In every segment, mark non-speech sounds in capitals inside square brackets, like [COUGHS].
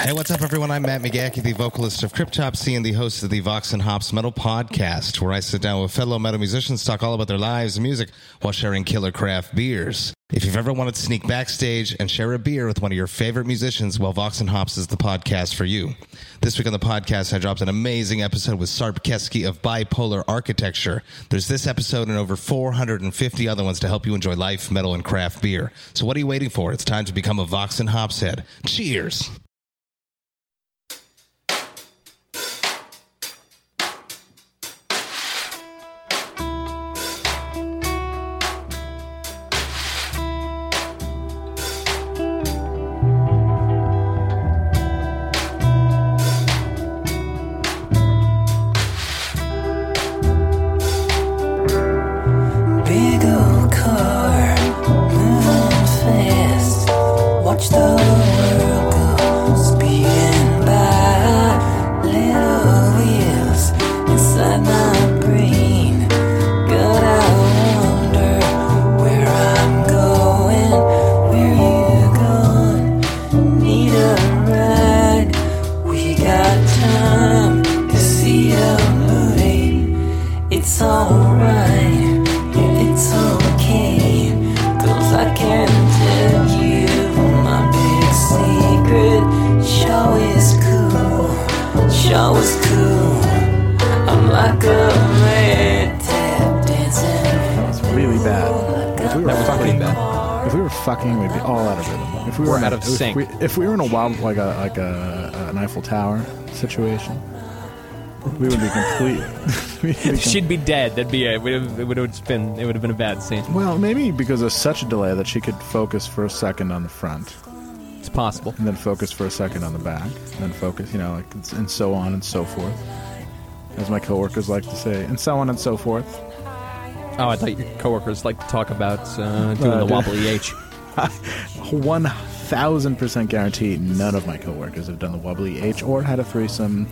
Hey, what's up, everyone? I'm Matt McGachy, the vocalist of Cryptopsy and the host of the Vox and Hops Metal Podcast, where I sit down with fellow metal musicians, talk all about their lives and music while sharing killer craft beers. If you've ever wanted to sneak backstage and share a beer with one of your favorite musicians, well, Vox and Hops is the podcast for you. This week on the podcast, I dropped an amazing episode with Sarp Keski of Bipolar Architecture. There's this episode and over 450 other ones to help you enjoy life, metal, and craft beer. So what are you waiting for? It's time to become a Vox and Hops head. Cheers! If we were in a wild, like a like a an Eiffel Tower situation, we would be complete. [LAUGHS] we'd be com- She'd be dead. That'd be a, it. Would have, it would have been. It would have been a bad scene. well, maybe because of such a delay that she could focus for a second on the front, It's possible. and then focus for a second on the back, and then focus, you know, like and so on and so forth. As my coworkers like to say, and so on and so forth. Oh, I thought your coworkers like to talk about uh, doing Uh, the wobbly H. [LAUGHS] One thousand percent guarantee None of my coworkers have done the wobbly H or had a threesome,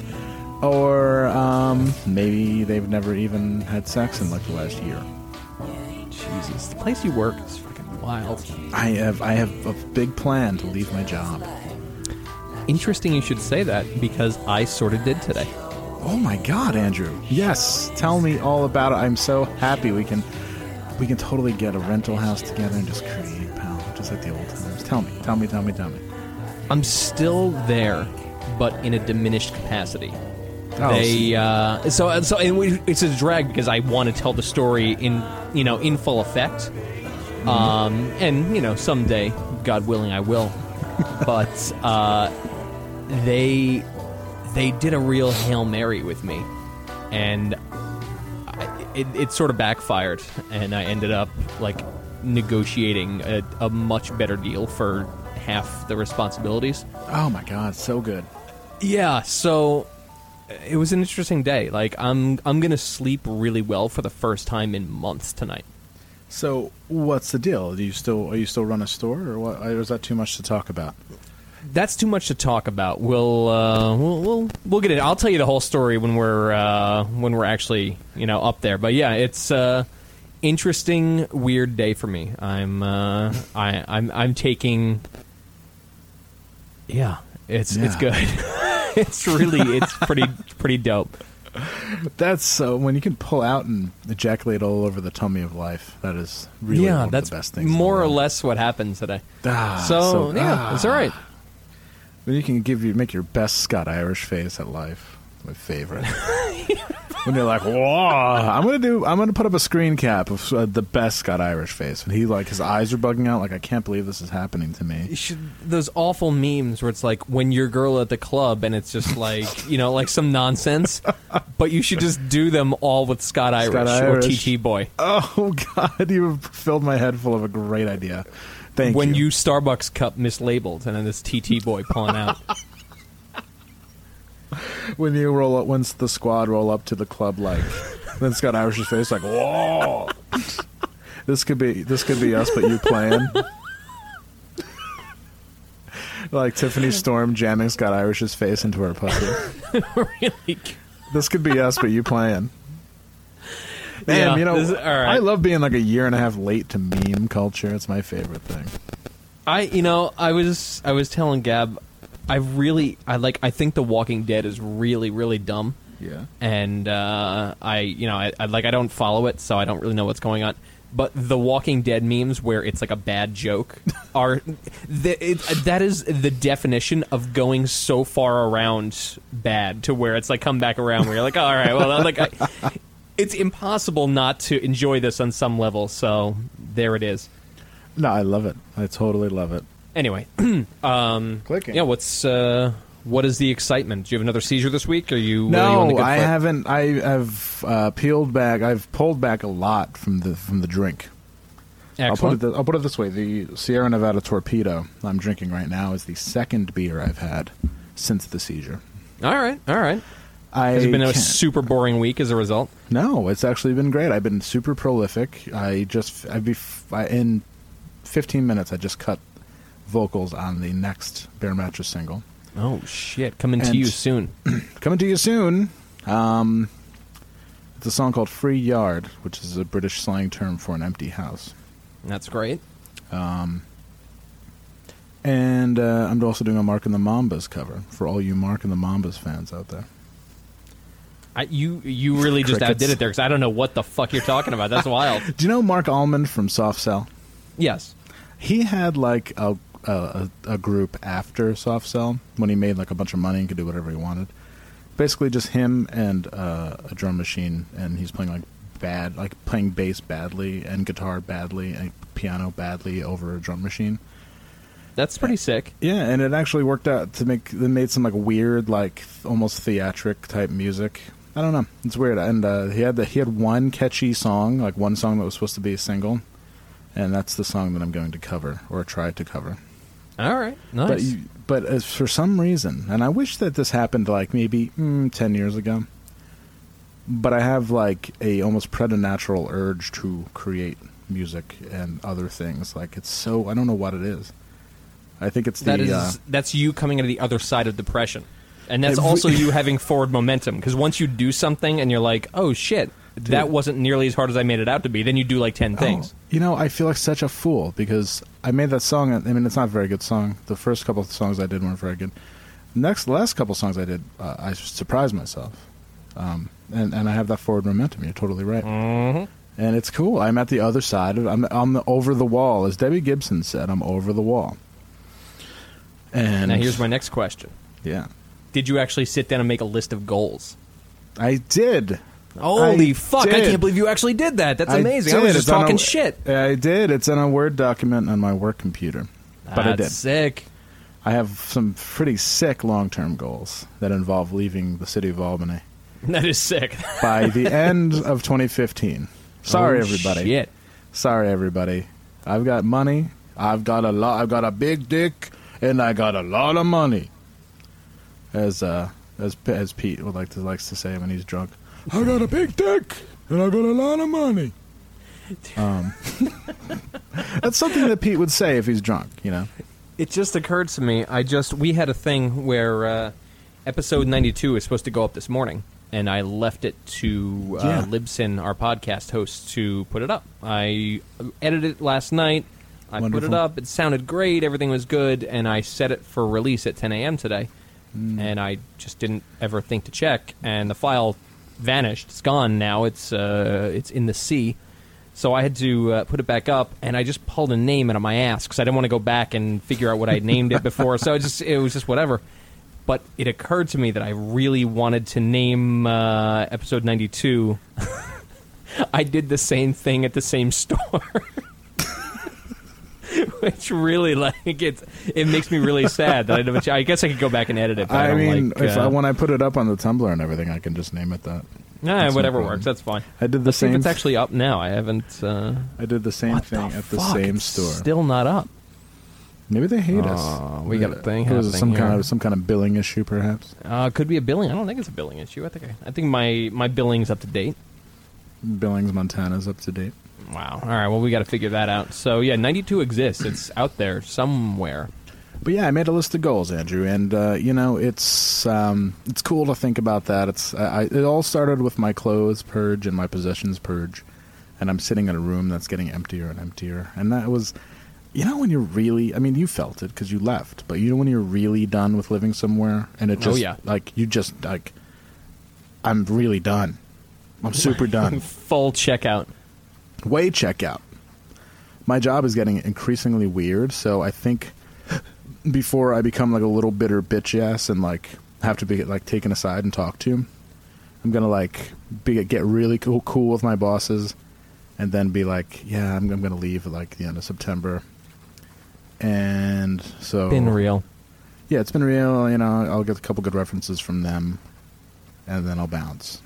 or um, maybe they've never even had sex in like the last year. Jesus, the place you work is fucking wild. I have I have a big plan to leave my job. Interesting, you should say that because I sort of did today. Oh my God, Andrew! Yes, tell me all about it. I'm so happy we can we can totally get a rental house together and just create, pal, just like the old times. Tell me, tell me, tell me, tell me. I'm still there, but in a diminished capacity. Oh, they uh, so so and we, it's a drag because I want to tell the story in you know in full effect, um, and you know someday, God willing, I will. [LAUGHS] but uh, they they did a real hail mary with me, and I, it, it sort of backfired, and I ended up like negotiating a, a much better deal for half the responsibilities. Oh my God, so good. Yeah, so it was an interesting day. Like I'm I'm going to sleep really well for the first time in months tonight. So what's the deal? Do you still are you still run a store, or what? Or is that too much to talk about? That's too much to talk about. We'll uh, we'll, we'll we'll get it. I'll tell you the whole story when we're uh, when we're actually you know up there. But yeah, it's uh, interesting, weird day for me. I'm uh, I I'm I'm taking. Yeah, it's it's good. [LAUGHS] it's really it's pretty pretty dope. That's so when you can pull out and ejaculate all over the tummy of life. That is really yeah, that's the best thing. more or less what happened today. Ah, so, yeah, ah. it's all right. When you can give you make your best Scott Irish face at life. My favorite. [LAUGHS] when you're like, "Whoa!" I'm gonna do. I'm gonna put up a screen cap of uh, the best Scott Irish face. And he like his eyes are bugging out. Like I can't believe this is happening to me. You should those awful memes where it's like when your girl at the club and it's just like [LAUGHS] you know like some nonsense, but you should just do them all with Scott Irish, Scott or TT Boy. Oh God! [LAUGHS] You have filled my head full of a great idea. Thank when you. you Starbucks cup mislabeled and then this TT Boy pulling out. [LAUGHS] [LAUGHS] when you roll up, once the squad roll up to the club, like then Scott Irish's face, like whoa. this could be this could be us, but you playing. like Tiffany Storm jamming Scott Irish's face into her pussy. [LAUGHS] really, This could be us, but you playing. Man, Yeah, you know, is- right. I love being like a year and a half late to meme culture. It's my favorite thing. I you know I was I was telling Gab, I really I like I think The Walking Dead is really really dumb, Yeah. and uh, I you know I, I like I don't follow it, so I don't really know what's going on. But the Walking Dead memes where it's like a bad joke [LAUGHS] are the, it, that is the definition of going so far around bad to where it's like come back around where you're like all right well like I, [LAUGHS] it's impossible not to enjoy this on some level. So there it is. No, I love it. I totally love it. Anyway, [CLEARS THROAT] um, Clicking. Yeah, what's uh, what is the excitement? Do you have another seizure this week? Are you? uh, you on the No, good I foot? haven't. I have uh, peeled back. I've pulled back a lot from the from the drink. I'll put, Excellent. it th- I'll put it this way: the Sierra Nevada Torpedo I'm drinking right now is the second beer I've had since the seizure. all right, all right. I Has it been a can't- super boring week as a result? No, it's actually been great. I've been super prolific. I just I'd be f- I, in 15 minutes. I just cut vocals on the next Bare Mattress single. Oh shit! Coming to you soon. [CLEARS THROAT] Coming to you soon. Um, it's a song called "Free Yard," which is a British slang term for an empty house. That's great. And uh, I'm also doing a Marc and the Mambas cover for all you Marc and the Mambas fans out there. I, you you really just outdid it there because I don't know what the fuck you're talking about. That's [LAUGHS] wild. Do you know Marc Almond from Soft Cell? Yes. He had like a, a a group after Soft Cell when he made like a bunch of money and could do whatever he wanted. Basically, just him and uh, a drum machine, and he's playing like bad, like playing bass badly and guitar badly and piano badly over a drum machine. That's pretty sick. Yeah, and it actually worked out to make. They made some like weird, like almost theatric type music. I don't know. It's weird. And uh, he had the he had one catchy song, like one song that was supposed to be a single, and that's the song that I'm going to cover or try to cover. All right. Nice. But you, but as for some reason, and I wish that this happened like maybe mm, ten years ago. But I have like a almost preternatural urge to create music and other things. Like it's so I don't know what it is. I think it's the That is uh, that's you coming to the other side of depression, and that's also you [LAUGHS] having forward momentum. Because once you do something and you're like, "Oh shit, that wasn't nearly as hard as I made it out to be," then you do like ten things. Oh, you know, I feel like such a fool because I made that song. I mean, it's not a very good song. The first couple of songs I did weren't very good. Next, the last couple of songs I did, uh, I surprised myself, um, and and I have that forward momentum. You're totally right, Mm-hmm. and it's cool. I'm at the other side of. I'm I'm over the wall, as Debbie Gibson said. I'm over the wall. And Now here's my next question: yeah, Did you actually sit down and make a list of goals? I did. Holy I fuck! I can't believe you actually did that. That's I amazing. I, did. was just It's talking a- shit. I did. It's in a Word document on my work computer, but I That's did. sick. I have some pretty sick long term goals that involve leaving the city of Albany [LAUGHS] That is sick. by the [LAUGHS] end of 2015. Sorry, Oh, everybody. Shit. Sorry, everybody. I've got money. I've got a lot. I've got a big dick, and I got a lot of money. As uh, as as Pete would like to likes to say when he's drunk. I got a big dick, and I got a lot of money. Um, [LAUGHS] that's something that Pete would say if he's drunk. You know. It just occurred to me. I just we had a thing where uh, episode ninety two is supposed to go up this morning, and I left it to uh, Yeah. Libsyn, our podcast host, to put it up. I edited it last night. I put it up. It sounded great. Everything was good, and I set it for release at ten a.m. today. Mm. And I just didn't ever think to check, and the file vanished. It's gone now. It's uh, it's in the sea. So I had to uh, put it back up, and I just pulled a name out of my ass because I didn't want to go back and figure out what I had named it before. So it just it was just whatever. But it occurred to me that I really wanted to name uh, episode ninety two. [LAUGHS] I did the same thing at the same [LAUGHS] store. [LAUGHS] Which really like it, it makes me really sad that I don't. I guess I could go back and edit it. But I, I, mean, like, if I, uh, when I put it up on the Tumblr and everything, I can just name it that. nah, that's whatever works. That's fine. I did the Let's same. it's actually up now. I haven't. Uh, I did the same thing the at the same It's store. Still not up. Maybe they hate Oh, us. we got a thing It was some kind of some kind of billing issue, perhaps. Uh, could be a billing. I don't think it's a billing issue. I think I, I think my my billing's up to date. Billings, Montana's up to date. Wow. All right. Well, we got to figure that out. So yeah, 92 exists. It's out there somewhere. but yeah, I made a list of goals, Andrew, and uh, you know it's um, it's cool to think about that. It's I, I, it all started with my clothes purge and my possessions purge, and I'm sitting in a room that's getting emptier and emptier, and that was, you know, when you're really, I mean, you felt it because you left, but you know when you're really done with living somewhere, and it Oh, just yeah. like you just like, I'm really done. I'm super [LAUGHS] done. Full checkout. Way checkout. My job is getting increasingly weird, so I think before I become like a little bitter bitch ass and like have to be like taken aside and talked to, I'm gonna like be get really cool cool with my bosses, and then be like, yeah, I'm, I'm gonna leave at like the end of September. And so Been real. yeah, it's been real. You know, I'll get a couple good references from them, and then I'll bounce.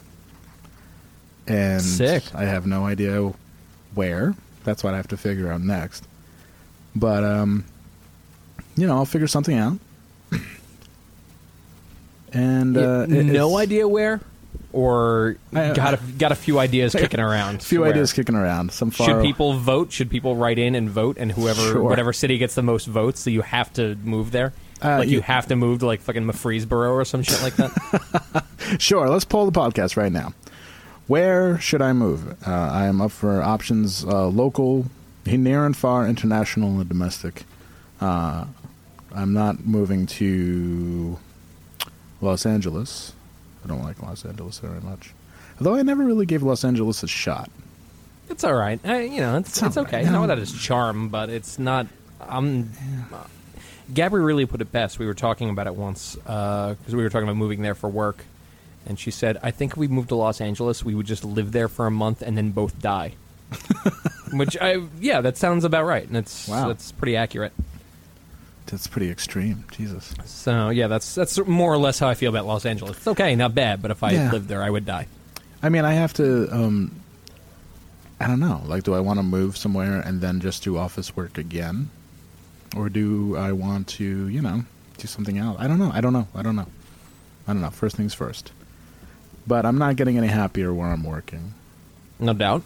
And Sick. I have no idea where. That's what I have to figure out next. But um, you know, I'll figure something out. [COUGHS] And uh, it- no idea where, or I- got a, got a few ideas [LAUGHS] kicking around. A few ideas kicking around. Some far Should people vote? Should people write in and vote? And whoever, Sure. whatever city gets the most votes, so you have to move there. Uh, like you you- have to move to like fucking Murfreesboro or some shit like that. [LAUGHS] Sure, let's pull the podcast right now. Where should I move? Uh, I am up for options uh, local, near and far, international, and domestic. Uh, I'm not moving to Los Angeles. I don't like Los Angeles very much. Although I never really gave Los Angeles a shot. it's all right. I, you know, it's, It's it's okay. right. It's not No. without its charm, but it's not. I'm. Gabby really put it best. We were talking about it once because we were talking about moving there for work, and she said, "I think if we moved to Los Angeles, we would just live there for a month and then both die." [LAUGHS] Which I, yeah, that sounds about right, and it's Wow. that's pretty accurate. That's pretty extreme. Jesus. So yeah, that's that's more or less how I feel about Los Angeles. It's okay, not bad, but if I Yeah. lived there, I would die. I mean, I have to. Um, I don't know. Like, do I want to move somewhere and then just do office work again, or do I want to, you know, do something else? I don't know. I don't know. I don't know. I don't know. First things first. But I'm not getting any happier where I'm working, No doubt.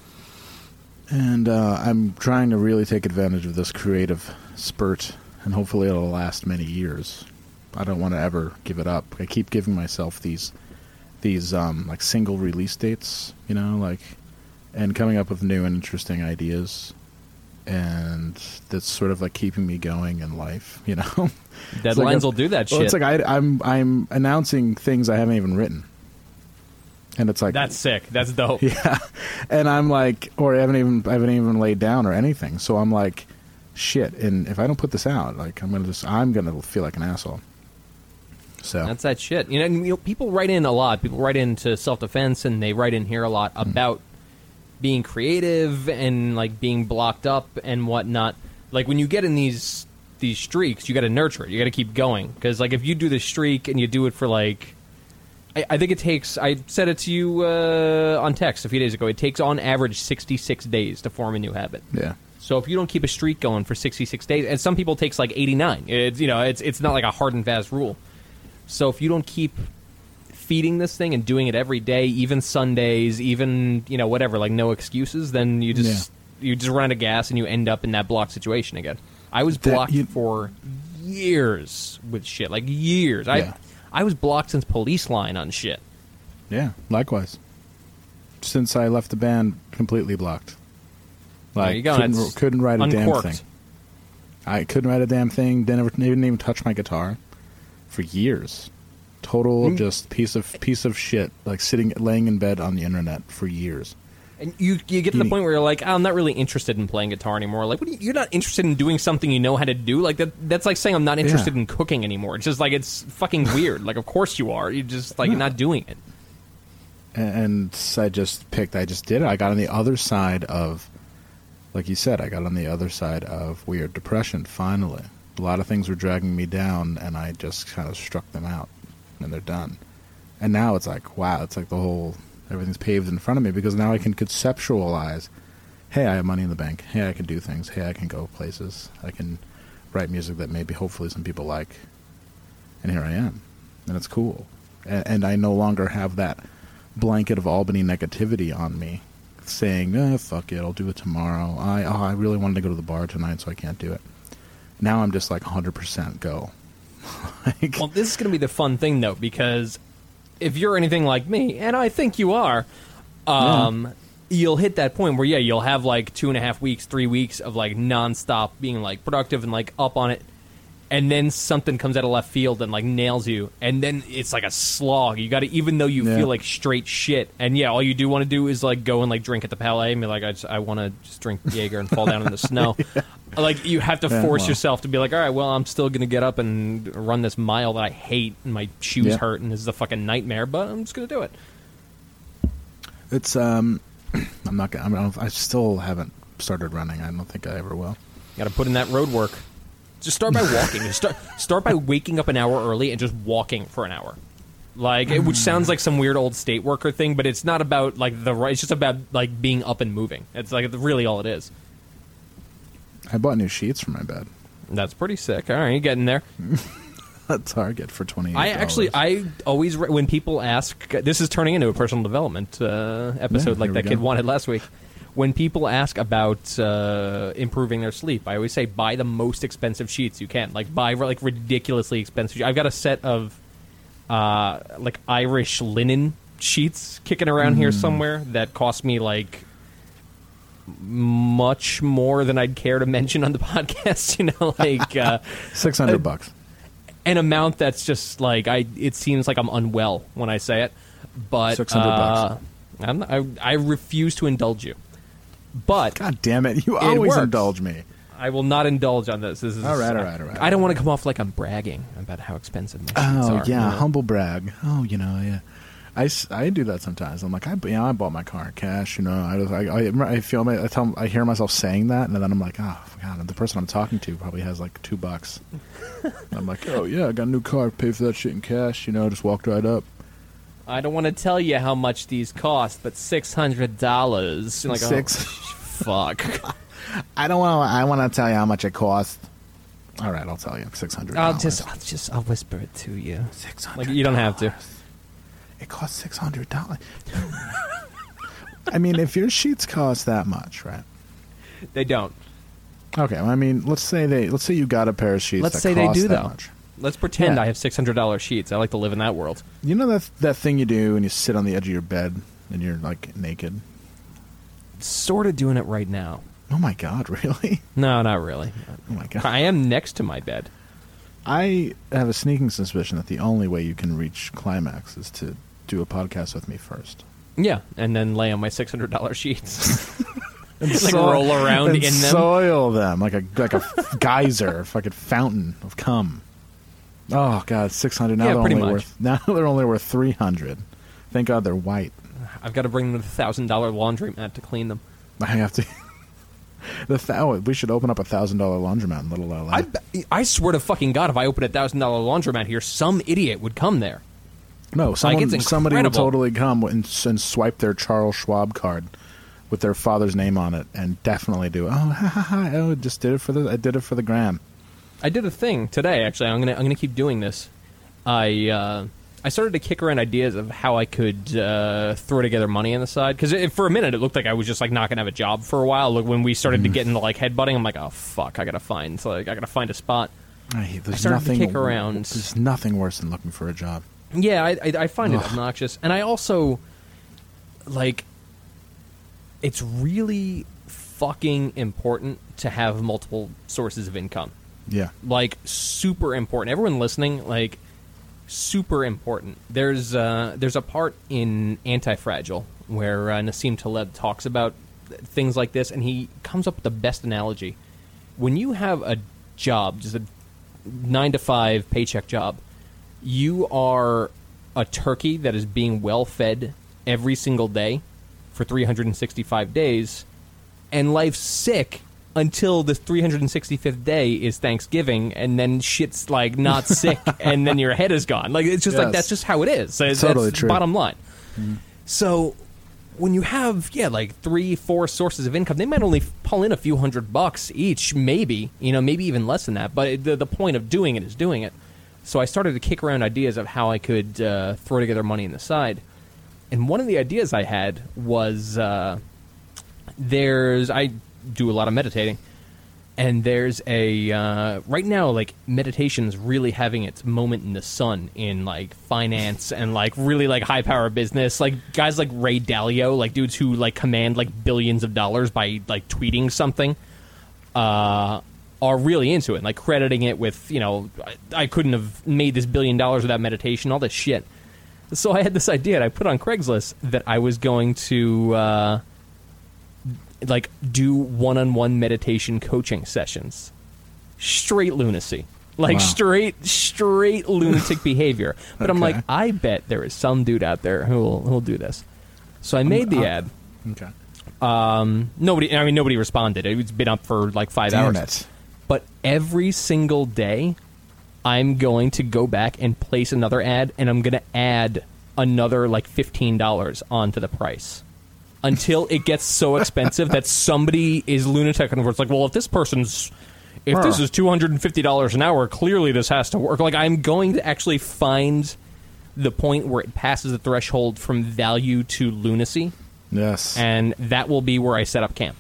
and uh, I'm trying to really take advantage of this creative spurt, and hopefully it'll last many years. I don't want to ever give it up. I keep giving myself these these um, like single release dates, you know, like and coming up with new and interesting ideas, and that's sort of like keeping me going in life, [LAUGHS] you know. It's like Deadlines a- will do that well, shit. it's like I, I'm I'm announcing things I haven't even written, and it's like that's sick. That's dope. [LAUGHS] yeah, and I'm like, or I haven't even I haven't even laid down or anything. So I'm like, shit. And if I don't put this out, like I'm gonna just I'm gonna feel like an asshole. So That's that shit. You know, and, you know, people write in a lot. People write into self defense, and they write in here a lot mm-hmm. about being creative and like being blocked up and whatnot. Like when you get in these these streaks, you got to nurture it. You got to keep going because like if you do the streak and you do it for like. I, I think it takes. I said it to you uh, on text a few days ago. It takes on average sixty six days to form a new habit. yeah, So if you don't keep a streak going for 66 days, and some people takes like 89, it's you know it's it's not like a hard and fast rule. So if you don't keep feeding this thing and doing it every day, even Sundays, even you know whatever, like no excuses, then you just you just run out of gas and you end up in that block situation again. I was That- blocked you- for years with shit, like years. Yeah. I was blocked since Police Line on shit. yeah. Likewise, since I left the band, completely blocked. Like There you go. couldn't, That's couldn't write a damn thing. I couldn't write a damn thing. Didn't, ever, didn't even touch my guitar for years. Total Mm. just piece of piece of shit. Like sitting, laying in bed on the internet for years. And you you get to the point where you're like, "Oh, I'm not really interested in playing guitar anymore. Like, what you, you're not interested in doing something you know how to do. Like that. That's like saying I'm not interested Yeah. in cooking anymore. It's just like it's fucking weird. like, of course you are. You're just like not doing it. and I just picked. I just did it. I got on the other side of, like you said, I got on the other side of weird depression. Finally, a lot of things were dragging me down, and I just kind of struck them out, and they're done. And now it's like, wow, it's like the whole everything's paved in front of me because now I can conceptualize. Hey, I have money in the bank. Hey, I can do things. Hey, I can go places. I can write music that maybe hopefully some people like. And here I am, and it's cool. And, and I no longer have that blanket of Albany negativity on me, saying, eh, "Fuck it, I'll do it tomorrow." I oh, I really wanted to go to the bar tonight, so I can't do it. Now I'm just like 100% go. [LAUGHS] like, Well, this is going to be the fun thing, though, because if you're anything like me, and I think you are, um, you'll hit that point where, yeah, you'll have like two and a half weeks, three weeks of like nonstop being like productive and like up on it. And then something comes out of left field and like nails you, and then it's like a slog. You got to, even though you Yeah. feel like straight shit, and yeah, all you do want to do is like go and like drink at the Palais and be like, I, just, I want to just drink Jaeger and fall down in the snow. [LAUGHS] Like you have to Yeah, force well. yourself to be like, all right, well, I'm still gonna get up and run this mile that I hate, and my shoes Yeah. hurt, and this is a fucking nightmare. But I'm just gonna do it. it's um, [CLEARS THROAT] I'm not. gonna- I, mean, I still haven't started running. I don't think I ever will. Got to put in that road work. Just start by walking. Just start start by waking up an hour early and just walking for an hour. Like, it- which sounds like some weird old state worker thing, but it's not about like the right. It's just about like being up and moving. It's like really all it is. I bought new sheets for my bed That's pretty sick. All right, you're getting there. [LAUGHS] at Target for twenty. I actually, I always re- when people ask, this is turning into a personal development uh, episode Yeah, like here that we kid go. wanted last week. When people ask about uh, improving their sleep, I always say buy the most expensive sheets you can. Like buy like ridiculously expensive. I've got a set of uh, like Irish linen sheets kicking around Mm. here somewhere that cost me like much more than I'd care to mention on the [LAUGHS] podcast. You know, like. Uh, [LAUGHS] six hundred bucks. an amount that's just like I. It seems like I'm unwell when I say it, but 600 uh, bucks. I'm, I I refuse to indulge you. But God damn it! You always works. indulge me. I will not indulge on this. This is All right, all right, all right. I don't want to come off like I'm bragging about how expensive my Oh are. yeah, you know? humble brag. Oh, you know, yeah. I, I do that sometimes. I'm like, I you know, I bought my car in cash. You know, I just, I, I, I feel my, I tell I hear myself saying that, and then I'm like, oh god, the person I'm talking to probably has like two bucks. [LAUGHS] I'm like, oh yeah, I got a new car, paid for that shit in cash. You know, just walked right up. I don't want to tell you how much these cost, but six hundred dollars. Like Six. Oh, fuck. [LAUGHS] I don't want. to I want to tell you how much it cost. All right, I'll tell you. Six hundred. I'll just, I'll just, I'll whisper it to you. six hundred. Like you don't have to. It costs six hundred dollars. [LAUGHS] I mean, if your sheets cost that much, right? They don't. Okay, well, I mean, let's say they let's say you got a pair of sheets. Let's that say they do that though. Much. Let's pretend Yeah. I have six hundred dollars sheets. I like to live in that world. You know that that thing you do when you sit on the edge of your bed and you're like naked. Sort of doing it right now. Oh my god, [LAUGHS] really? No, not really. Oh my god. I am next to my bed. I have a sneaking suspicion that the only way you can reach climax is to do a podcast with me first. Yeah, and then lay on my six hundred dollars [LAUGHS] sheets. [LAUGHS] And Like roll around and in them? soil them like a like a geyser, a fucking fountain of cum. Oh god, six hundred now. Yeah, they're pretty only much. worth [LAUGHS] now they're only worth three hundred. Thank God they're white. I've got to bring them to the thousand dollar laundromat to clean them. I have to. [LAUGHS] the thou- we should open up a thousand dollar laundromat in Little LA. I, I swear to fucking god, if I open a thousand dollar laundromat here, some idiot would come there. no, someone, it's somebody will incredible. totally come and, and swipe their Charles Schwab card with their father's name on it and definitely do. Oh, ha, ha, ha, oh, just did it for the. I did it for the gram. I did a thing today. Actually, I'm gonna I'm gonna keep doing this. I uh, I started to kick around ideas of how I could uh, throw together money on the side because for a minute it looked like I was just like not gonna have a job for a while. Like when we started Mm. to get into like headbutting, I'm like, oh fuck, I gotta find so like I gotta find a spot. I, there's started to nothing kick around. There's nothing worse than looking for a job. Yeah, I, I, I find it obnoxious, and I also like. It's really fucking important to have multiple sources of income. Yeah. like super important. Everyone listening, like super important. There's uh, there's a part in Antifragile where uh, Nassim Taleb talks about th- things like this, and he comes up with the best analogy. When you have a job, just a nine to five paycheck job, you are a turkey that is being well fed every single day for 365 days, and life's sick until the 365th day is Thanksgiving, and then shit's like not [LAUGHS] sick, and then your head is gone. Like it's just like that's just how it is. So it's- Totally that's true. Bottom line. So when you have yeah like three four sources of income they might only pull in a few hundred bucks each maybe you know maybe even less than that but the, the point of doing it is doing it so i started to kick around ideas of how i could uh, throw together money on the side and one of the ideas i had was uh, there's i do a lot of meditating. And there's a uh, right now like meditation's really having its moment in the sun in like finance and like really like high power business. Like guys like ray dalio like dudes who like command like billions of dollars by like tweeting something uh are really into it. Like crediting it with you know I, I couldn't have made this billion dollars without meditation all this shit. So i had this idea and i put on craigslist that i was going to uh like do one-on-one meditation coaching sessions. Straight lunacy. Like Wow. straight straight lunatic [LAUGHS] behavior. But i'm like i bet there is some dude out there who'll who'll do this. So i made the uh, ad. Okay. um nobody i mean nobody responded. It's been up for like five Damn hours. it. but every single day i'm going to go back and place another ad and i'm going to add another like $15 onto the price until it gets so expensive that somebody is lunatic and it's like well if this person's if this is $250 an hour clearly this has to work like i'm going to actually find the point where it passes the threshold from value to lunacy Yes. and that will be where i set up camp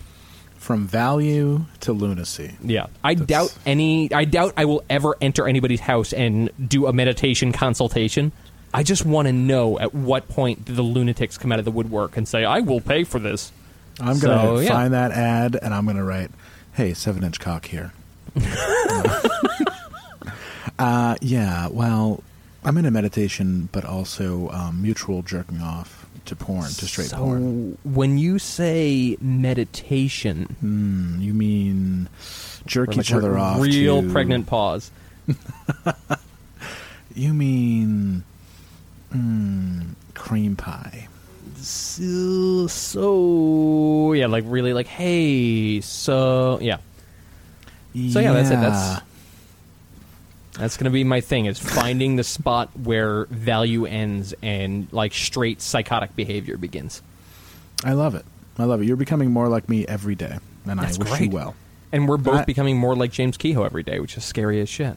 From value to lunacy. yeah, I doubt any. I doubt I will ever enter anybody's house and do a meditation consultation. I just want to know at what point do the lunatics come out of the woodwork and say, "I will pay for this." I'm gonna yeah. find that ad and I'm gonna write, "Hey, seven inch cock here." [LAUGHS] uh, yeah. Well, I'm in a meditation, but also um, mutual jerking off to porn, to straight so porn. when you say meditation, Hmm, you mean jerk each other off? real to- pregnant pause. [LAUGHS] You mean mm, cream pie? So, so yeah, like really, like hey, so yeah, So, yeah, that's it. That's- that's gonna be my thing is finding the spot where value ends and like straight psychotic behavior begins. I love it. I love it. You're becoming more like me every day, and That's I wish great. you well. And we're both I- becoming more like James Kehoe every day, which is scary as shit.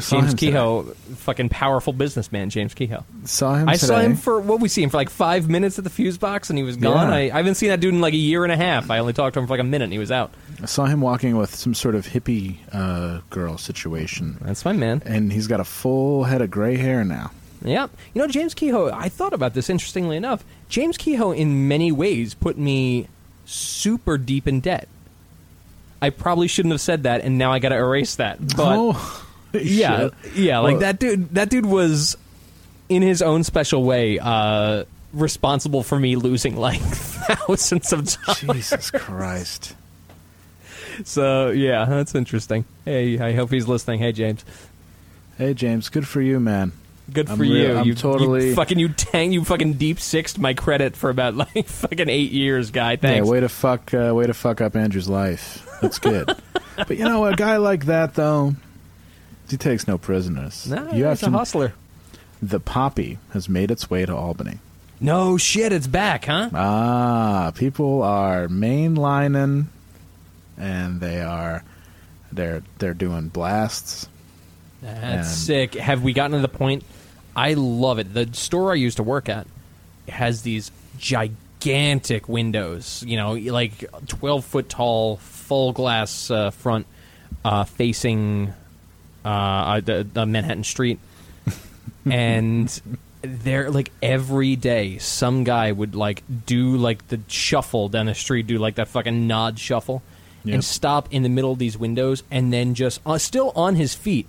James. Kehoe, fucking powerful businessman, James Kehoe. Saw him. I saw today. him for what we see him for like five minutes at the fuse box, and he was gone. Yeah. I, I haven't seen that dude in like a year and a half. I only talked to him for like a minute, and he was out. I saw him walking with some sort of hippie uh, girl situation, That's my man. and he's got a full head of gray hair now. Yeah. You know, James Kehoe, I thought about this interestingly enough. James Kehoe, in many ways, put me super deep in debt. I probably shouldn't have said that, and now I got to erase that. But oh, [LAUGHS] yeah, shit. yeah, like Well, that dude. That dude was, in his own special way, uh, responsible for me losing like [LAUGHS] thousands of dollars. Jesus Christ! So yeah, that's interesting. Hey, I hope he's listening. Hey, James. Hey James, good for you, man. Good for I'm you. real- I'm you totally- you fucking you tang you fucking deep sixed my credit for about [LAUGHS] like fucking eight years, guy. Thanks. Yeah, way to fuck, uh, way to fuck up Andrew's life. That's good. but you know, a guy like that though, he takes no prisoners. no, you have he's a to. hustler. The poppy has made its way to Albany. No shit, it's back, huh? Ah, people are mainlining, and they are they're they're doing blasts. That's And- sick. Have we gotten to the point? I love it. The store I used to work at has these gigantic windows. You know, like twelve foot tall, full glass uh, front, uh, facing uh, the, the Manhattan Street, [LAUGHS] and there, like every day, some guy would like do like the shuffle down the street, do like that fucking nod shuffle, Yep. and stop in the middle of these windows, and then just uh, still on his feet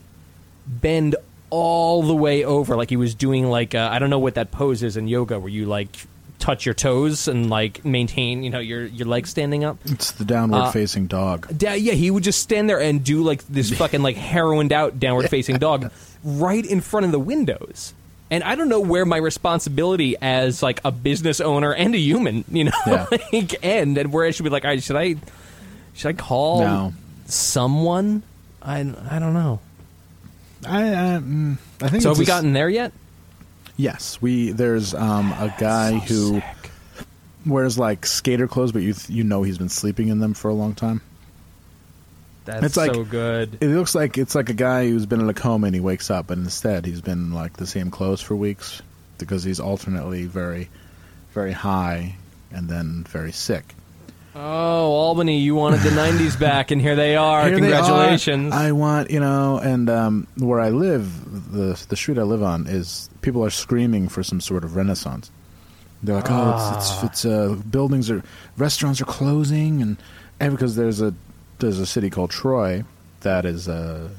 bend all the way over like he was doing like uh, I don't know what that pose is in yoga where you like touch your toes and like maintain you know your your legs standing up. It's the downward Uh, facing dog. Da- yeah, he would just stand there and do like this [LAUGHS] fucking like heroined out downward facing dog right in front of the windows. And I don't know where my responsibility as like a business owner and a human, you know, Yeah. [LAUGHS] like end and where I should be like, all right, should I should I call No. someone? I I don't know. I I, mm, I think. So it's have we gotten there yet? Yes, we. There's um, a guy who wears like skater clothes, but you th- you know he's been sleeping in them for a long time. That's It's like- so good. It looks like it's like a guy who's been in a coma and he wakes up, and instead he's been like the same clothes for weeks because he's alternately very, very high and then very sick. Oh, Albany, you wanted the '90s back, and here they are. Here they Congratulations! are. I want you know, and um, where I live, the the street I live on is people are screaming for some sort of renaissance. They're like, oh, it's it's, it's uh, buildings are restaurants are closing, and, and because there's a there's a city called Troy that is uh,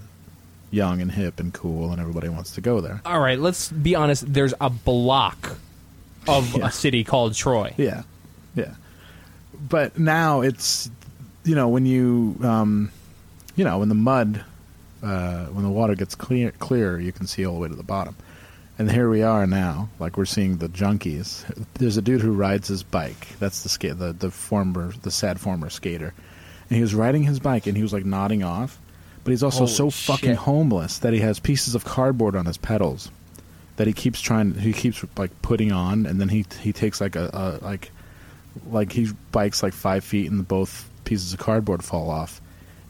young and hip and cool, and everybody wants to go there. All right, let's be honest. There's a block of [LAUGHS] Yeah. a city called Troy. Yeah, yeah. But now it's you know when you um, you know when the mud uh, when the water gets clear clear you can see all the way to the bottom. And here we are now, like we're seeing the junkies. There's a dude who rides his bike. That's the skate, the the former, the sad former skater. And he was riding his bike, and he was like nodding off. But he's also Holy so shit. fucking homeless that he has pieces of cardboard on his pedals that he keeps trying. He keeps like putting on, and then he he takes like a, a like like he bikes like five feet, and both pieces of cardboard fall off,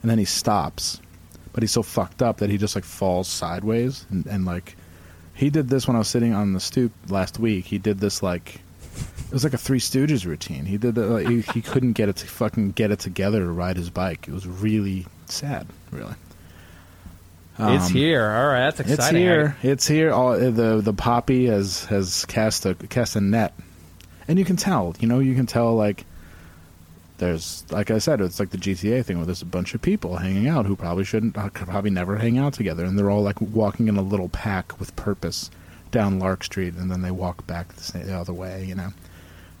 and then he stops. But he's so fucked up that he just like falls sideways, and, and like he did this when I was sitting on the stoop last week. He did this like it was like a Three Stooges routine. He did that. Like, he, he couldn't get it to fucking get it together to ride his bike. It was really sad, really. it's Um, here. All right, that's exciting. It's here. It's here. All the the poppy has has cast a cast a net, and you can tell. You know, you can tell like there's like I said, it's like the GTA thing where there's a bunch of people hanging out who probably shouldn't, uh, probably never hang out together, and they're all like walking in a little pack with purpose down Lark Street, and then they walk back the, other way. You know,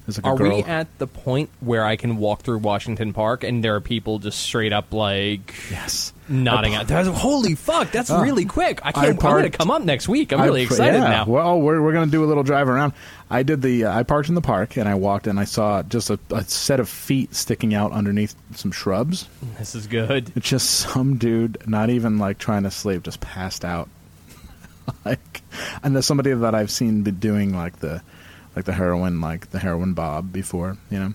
like a Are we at the point where I can walk through Washington Park and there are people just straight up like yes. nodding at That's, holy fuck, that's Oh. really quick. I can't. I am going to come up next week. I'm I really excited yeah. now. Well, we're we're gonna do a little drive around. I did the. Uh, I parked in the park and I walked and I saw just a, a set of feet sticking out underneath some shrubs. This is good. It's just some dude, not even like trying to sleep, just passed out. [LAUGHS] like, and there's somebody that I've seen be doing like the, like the heroin, like the heroin bob before. You know,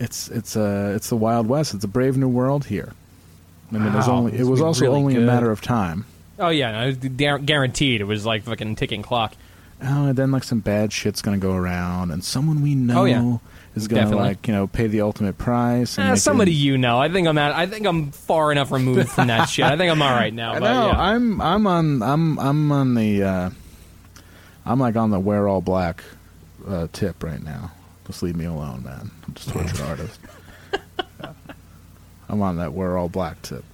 it's it's a it's the Wild West. It's a brave new world here. I mean, there's Wow, only it was also really only a matter of time. Oh yeah, no, it was guaranteed. It was like fucking ticking clock. Oh, and then like some bad shit's gonna go around, and someone we know Oh, yeah. is gonna Definitely. like you know pay the ultimate price. And Eh, somebody it- you know. I think I'm at. I think I'm far enough removed from that [LAUGHS] shit. I think I'm all right now. But know. yeah. I'm I'm on I'm I'm on the uh, I'm like on the wear all black uh, tip right now. Just leave me alone, man. I'm just a tortured artist. Yeah. I'm on that we're all black tip.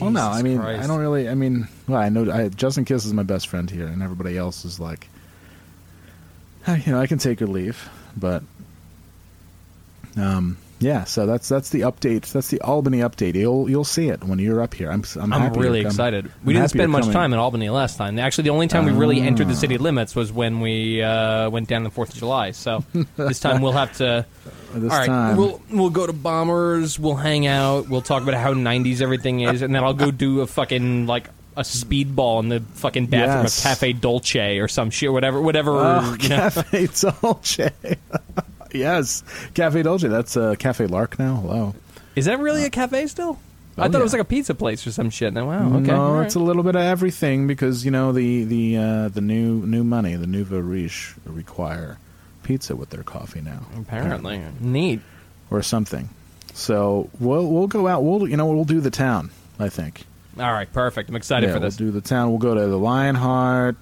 well, no, I mean Christ. I don't really. I mean, well, I know I, Justin Kiss is my best friend here, and everybody else is like, you know, I can take or leave, but um, yeah. So that's that's the update. That's the Albany update. You'll you'll see it when you're up here. I'm I'm, I'm really excited. I'm We didn't spend much coming. time in Albany last time. Actually, the only time we really entered the Ah. city limits was when we uh, went down the Fourth of July. So [LAUGHS] this time we'll have to. This all right, time. we'll we'll go to Bombers. We'll hang out. We'll talk about how '90s everything is, and then I'll go do a fucking like a speedball in the fucking bathroom Yes. of Cafe Dolce or some shit. Whatever, whatever. Oh, you know. Cafe [LAUGHS] Dolce. Yes, Cafe Dolce. That's uh, Cafe Lark now. Hello. Is that really a cafe still? I Oh, thought it was like a pizza place or some shit. Now, wow, okay. no, right. it's a little bit of everything because you know the the uh, the new new money, the nouveau riche require pizza with their coffee now. apparently neat. or something. So we'll we'll go out. We'll you know we'll do the town. I think. All right, perfect. I'm excited yeah, for this. We'll do the town. We'll go to the Lionheart.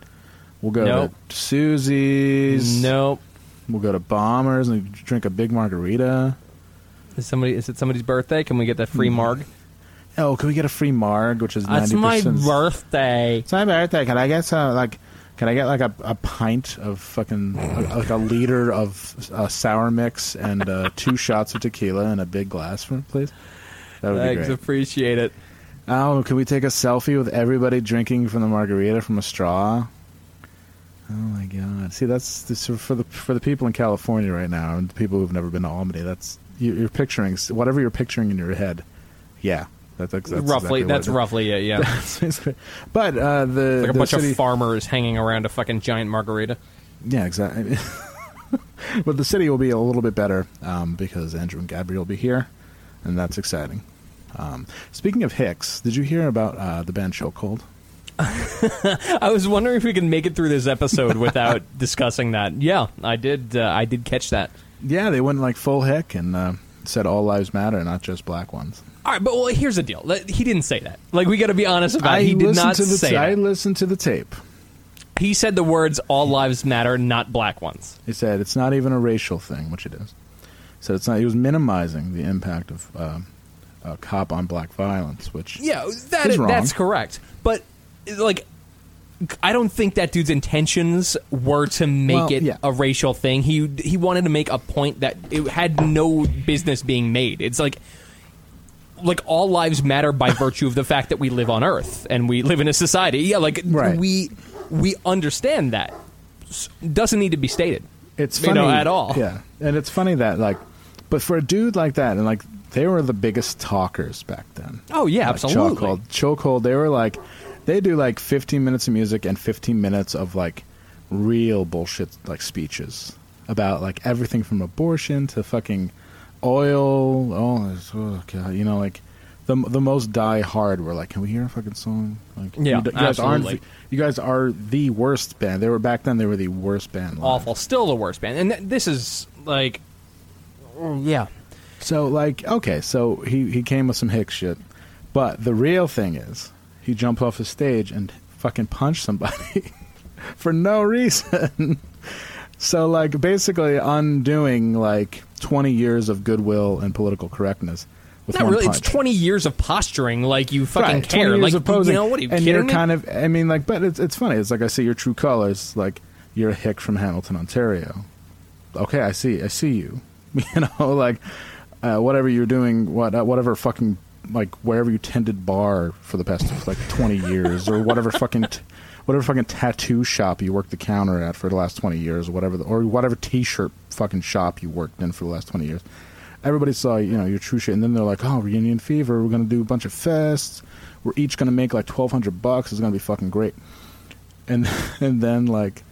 We'll go Nope. to Susie's. Nope. We'll go to Bombers and drink a big margarita. Is somebody? Is it somebody's birthday? Can we get that free marg? Oh, can we get a free marg, which is That's ninety my birthday. It's my birthday. Can I get some like? Can I get like a, a pint of fucking like a liter of uh, sour mix and uh, two [LAUGHS] shots of tequila in a big glass, for please? That would be Thanks, great. appreciate it. Oh, can we take a selfie with everybody drinking from the margarita from a straw? Oh my god! See, that's this, for the for the people in California right now, and the people who've never been to Albany. That's you, you're picturing whatever you're picturing in your head. Yeah, that's, that's, roughly, exactly that's it roughly it. Yeah, [LAUGHS] That's- but uh, the like a the bunch city, of farmers hanging around a fucking giant margarita. yeah, exactly. [LAUGHS] but the city will be a little bit better um, because Andrew and Gabriel will be here, and that's exciting. Um, speaking of Hicks, did you hear about uh, the band Chokehold? [LAUGHS] I was wondering if we can make it through this episode without [LAUGHS] discussing that. Yeah, I did. Uh, I did catch that. Yeah, they went like full hick and uh, said all lives matter, not just black ones. All right, but well, here's the deal. He didn't say that. Like we got to be honest about. it. He did not to the say I listened to the tape. He said the words "all lives matter," not black ones. He said it's not even a racial thing, which it is. So it's not. He was minimizing the impact of uh, cop on black violence, which Yeah, that He's wrong. that's correct. But like, I don't think that dude's intentions were to make Well, it yeah. a racial thing. He he wanted to make a point that it had no business being made. It's like. Like all lives matter by virtue of the fact that we live on Earth and we live in a society. Yeah, like Right. we we understand that. Doesn't need to be stated. it's you funny know, at all. Yeah, and it's funny that like, but for a dude like that, and like they were the biggest talkers back then. Oh yeah, Like absolutely. Chokehold, chokehold. They were like, they do like 15 minutes of music and 15 minutes of like real bullshit like speeches about like everything from abortion to fucking oil. Oh, oh god, you know like. The, the most die hard were like, can we hear a fucking song? Like, Yeah, you, you guys aren't. absolutely. You guys are the worst band. They were back then. They were the worst band. live. Awful. Still the worst band. And th- this is like, yeah. So like, okay, so he he came with some hick shit, but the real thing is he jumped off the stage and fucking punched somebody [LAUGHS] for no reason. [LAUGHS] so like, basically undoing like twenty years of goodwill and political correctness with Not one really. punch. It's 20 years of posturing like you fucking right, 20 care. years Like, of posing, you know, what are you and you're me? kind of. I mean, like, but it's it's funny. It's like I see your true colors. Like you're a hick from Hamilton, Ontario. Okay, I see. I see you. [LAUGHS] You know, like uh, whatever you're doing, what uh, whatever fucking like wherever you tended bar for the past like 20 years, or whatever fucking. T- Whatever fucking tattoo shop you worked the counter at for the last twenty years, or whatever, the, or whatever T-shirt fucking shop you worked in for the last twenty years, everybody saw you know your true shit, and then they're like, "Oh, reunion fever! We're gonna do a bunch of fests. We're each gonna make like twelve hundred bucks. It's gonna be fucking great." And [LAUGHS] and then like,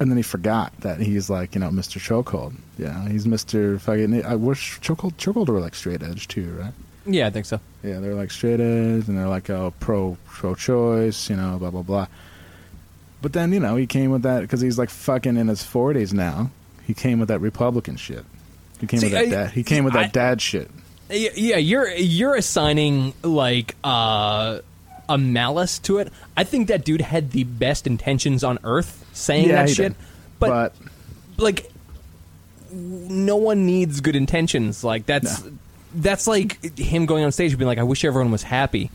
and then he forgot that he's like you know Mr. Chokehold. Yeah, he's Mr. Fucking. I wish Chokehold Chokehold were like straight edge too, right? Yeah, I think so. Yeah, they're like straight edge, and they're like oh, pro pro choice, you know, blah blah blah. But then you know he came with that because he's like fucking in his forties now. He came with that Republican shit. He came See, with that. I- dad, he came with that I- dad shit. Yeah, you're you're assigning like uh, a malice to it. I think that dude had the best intentions on earth saying yeah, that shit. did. But, like no one needs good intentions. Like that's that's like him going on stage and being like, "I wish everyone was happy."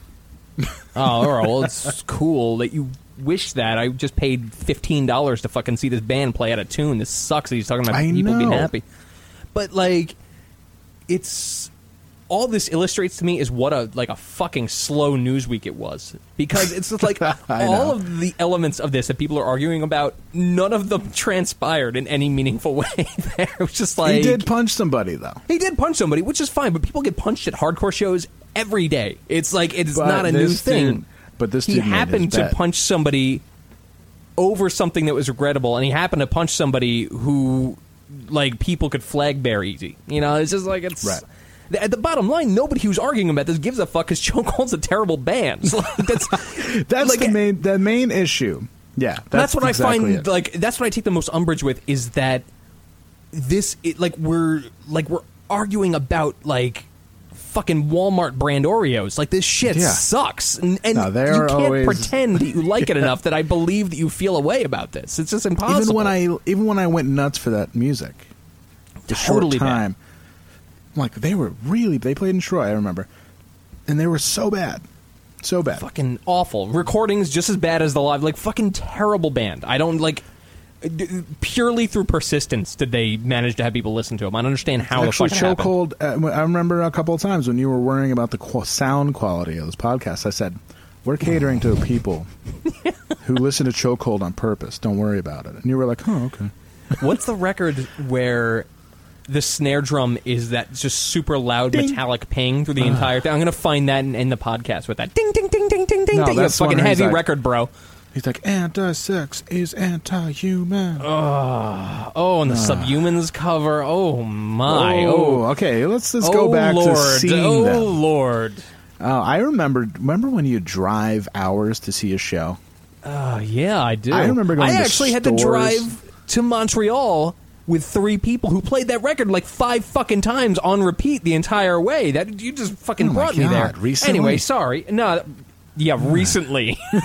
[LAUGHS] oh, all right. Well, it's cool that you wish that. I just paid fifteen dollars to fucking see this band play out of tune. This sucks. That he's talking about I people being happy, but like, it's all this illustrates to me is what a like a fucking slow news week it was because it's just like [LAUGHS] all know. of the elements of this that people are arguing about none of them [LAUGHS] transpired in any meaningful [LAUGHS] way there it was just like he did punch somebody though. he did punch somebody which is fine but people get punched at hardcore shows every day it's like it's But not a new thing dude- but this he dude made his happened to bet. punch somebody over something that was regrettable and he happened to punch somebody who like people could flag bear easy you know it's just like it's Right. At the bottom line, nobody who's arguing about this gives a fuck because [LAUGHS] Chokehold's a terrible band. So, [LAUGHS] like, that's [LAUGHS] That's like, the main the main issue. Yeah, that's, that's, what exactly I find it. like that's what I take the most umbrage with is that this it, like we're like we're arguing about like fucking Walmart brand Oreos. Like this shit Yeah. sucks, and, and No, you can't always- pretend that you like it enough that I believe that you feel a way about this. It's just impossible. even when I even when I went nuts for that music, the Totally short bad. Like they were really they played in Troy. I remember, and they were so bad, so bad. fucking awful recordings, just as bad as the live. Like fucking terrible band. I don't like. d- Purely through persistence did they manage to have people listen to them. I don't understand how Actually, the fuck chokehold. Uh, I remember a couple of times when you were worrying about the qu- sound quality of this podcast. I said, "We're catering to people [LAUGHS] who listen to chokehold on purpose. Don't worry about it." And you were like, "Oh, okay." What's the record where the snare drum is that just super loud Ding. metallic ping through the ah. entire thing? I'm gonna find that in, in the podcast with that ding ding ding ding ding ding No, ding. that's fucking one where he's heavy like- record, bro. He's like, "Anti-sex is anti-human." Oh, oh, and the ah. Subhumans cover. Oh my. oh, Oh, okay. Let's let's oh go back Lord. to seeing oh them. Lord. Oh, I remember. Remember when you drive hours to see a show? Oh yeah, I do. I remember going I actually had to drive to Montreal with three people who played that record like five fucking times on repeat the entire way. That you just fucking Oh brought me there. Recently? Anyway, sorry. No, yeah, recently. [LAUGHS] yeah,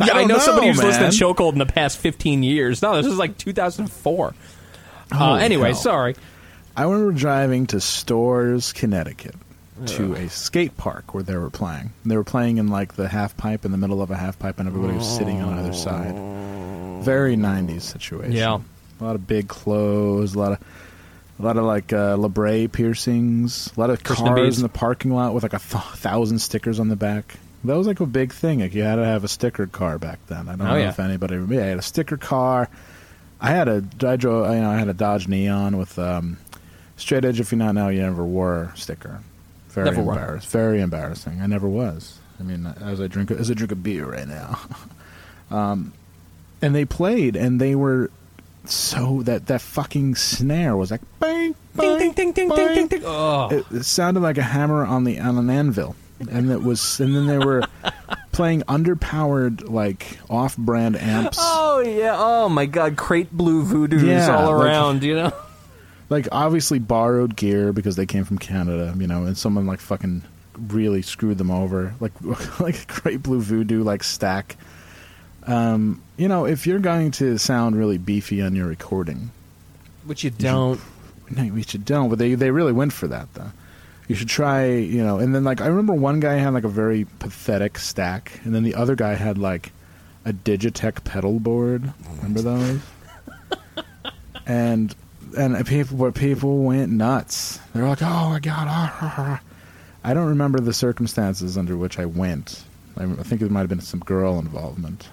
I, don't know, somebody know, who's listened man. to Chokehold in the past fifteen years. No, this was like 2004. Uh, anyway, hell. sorry. I remember driving to Storrs, Connecticut, to a skate park where they were playing. They were playing in like the half pipe in the middle of a half pipe, and everybody was sitting on either side. Very '90s situation. Yeah. A lot of big clothes, a lot of. A lot of like uh, piercings, a lot of cars in the parking lot with like a th- thousand stickers on the back. That was like a big thing. Like you had to have a sticker car back then. I don't Oh, know yeah. if anybody. Yeah, I had a sticker car. I had a I drove you know I had a Dodge Neon with um, straight edge. If you not know, you never wore sticker. Very Never embarrassing. Very embarrassing. I never was. I mean, as I drink as I drink a beer right now. [LAUGHS] um, and they played, and they were so that that fucking snare was like bang, Ding, bang, ding, ding, ding, ding, bang. ding, ding. Oh. It, it sounded like a hammer on the on an anvil, and it was. And then they were [LAUGHS] playing underpowered like off-brand amps. Oh yeah! Oh my God! Crate blue voodoos Yeah, all like- around. you know. like obviously borrowed gear because they came from Canada, you know, and someone like fucking really screwed them over, like [LAUGHS] like Crate blue voodoo like stack. Um, you know, if you're going to sound really beefy on your recording, Which you don't. [LAUGHS] no, we should don't. But they they really went for that though. You should try, you know. And then like I remember one guy had like a very pathetic stack, and then the other guy had like a Digitech pedal board. Remember those? [LAUGHS] and and people, but people went nuts. They're like, "Oh my god!" ah, ah, ah." I don't remember the circumstances under which I went. I, I think there might have been some girl involvement.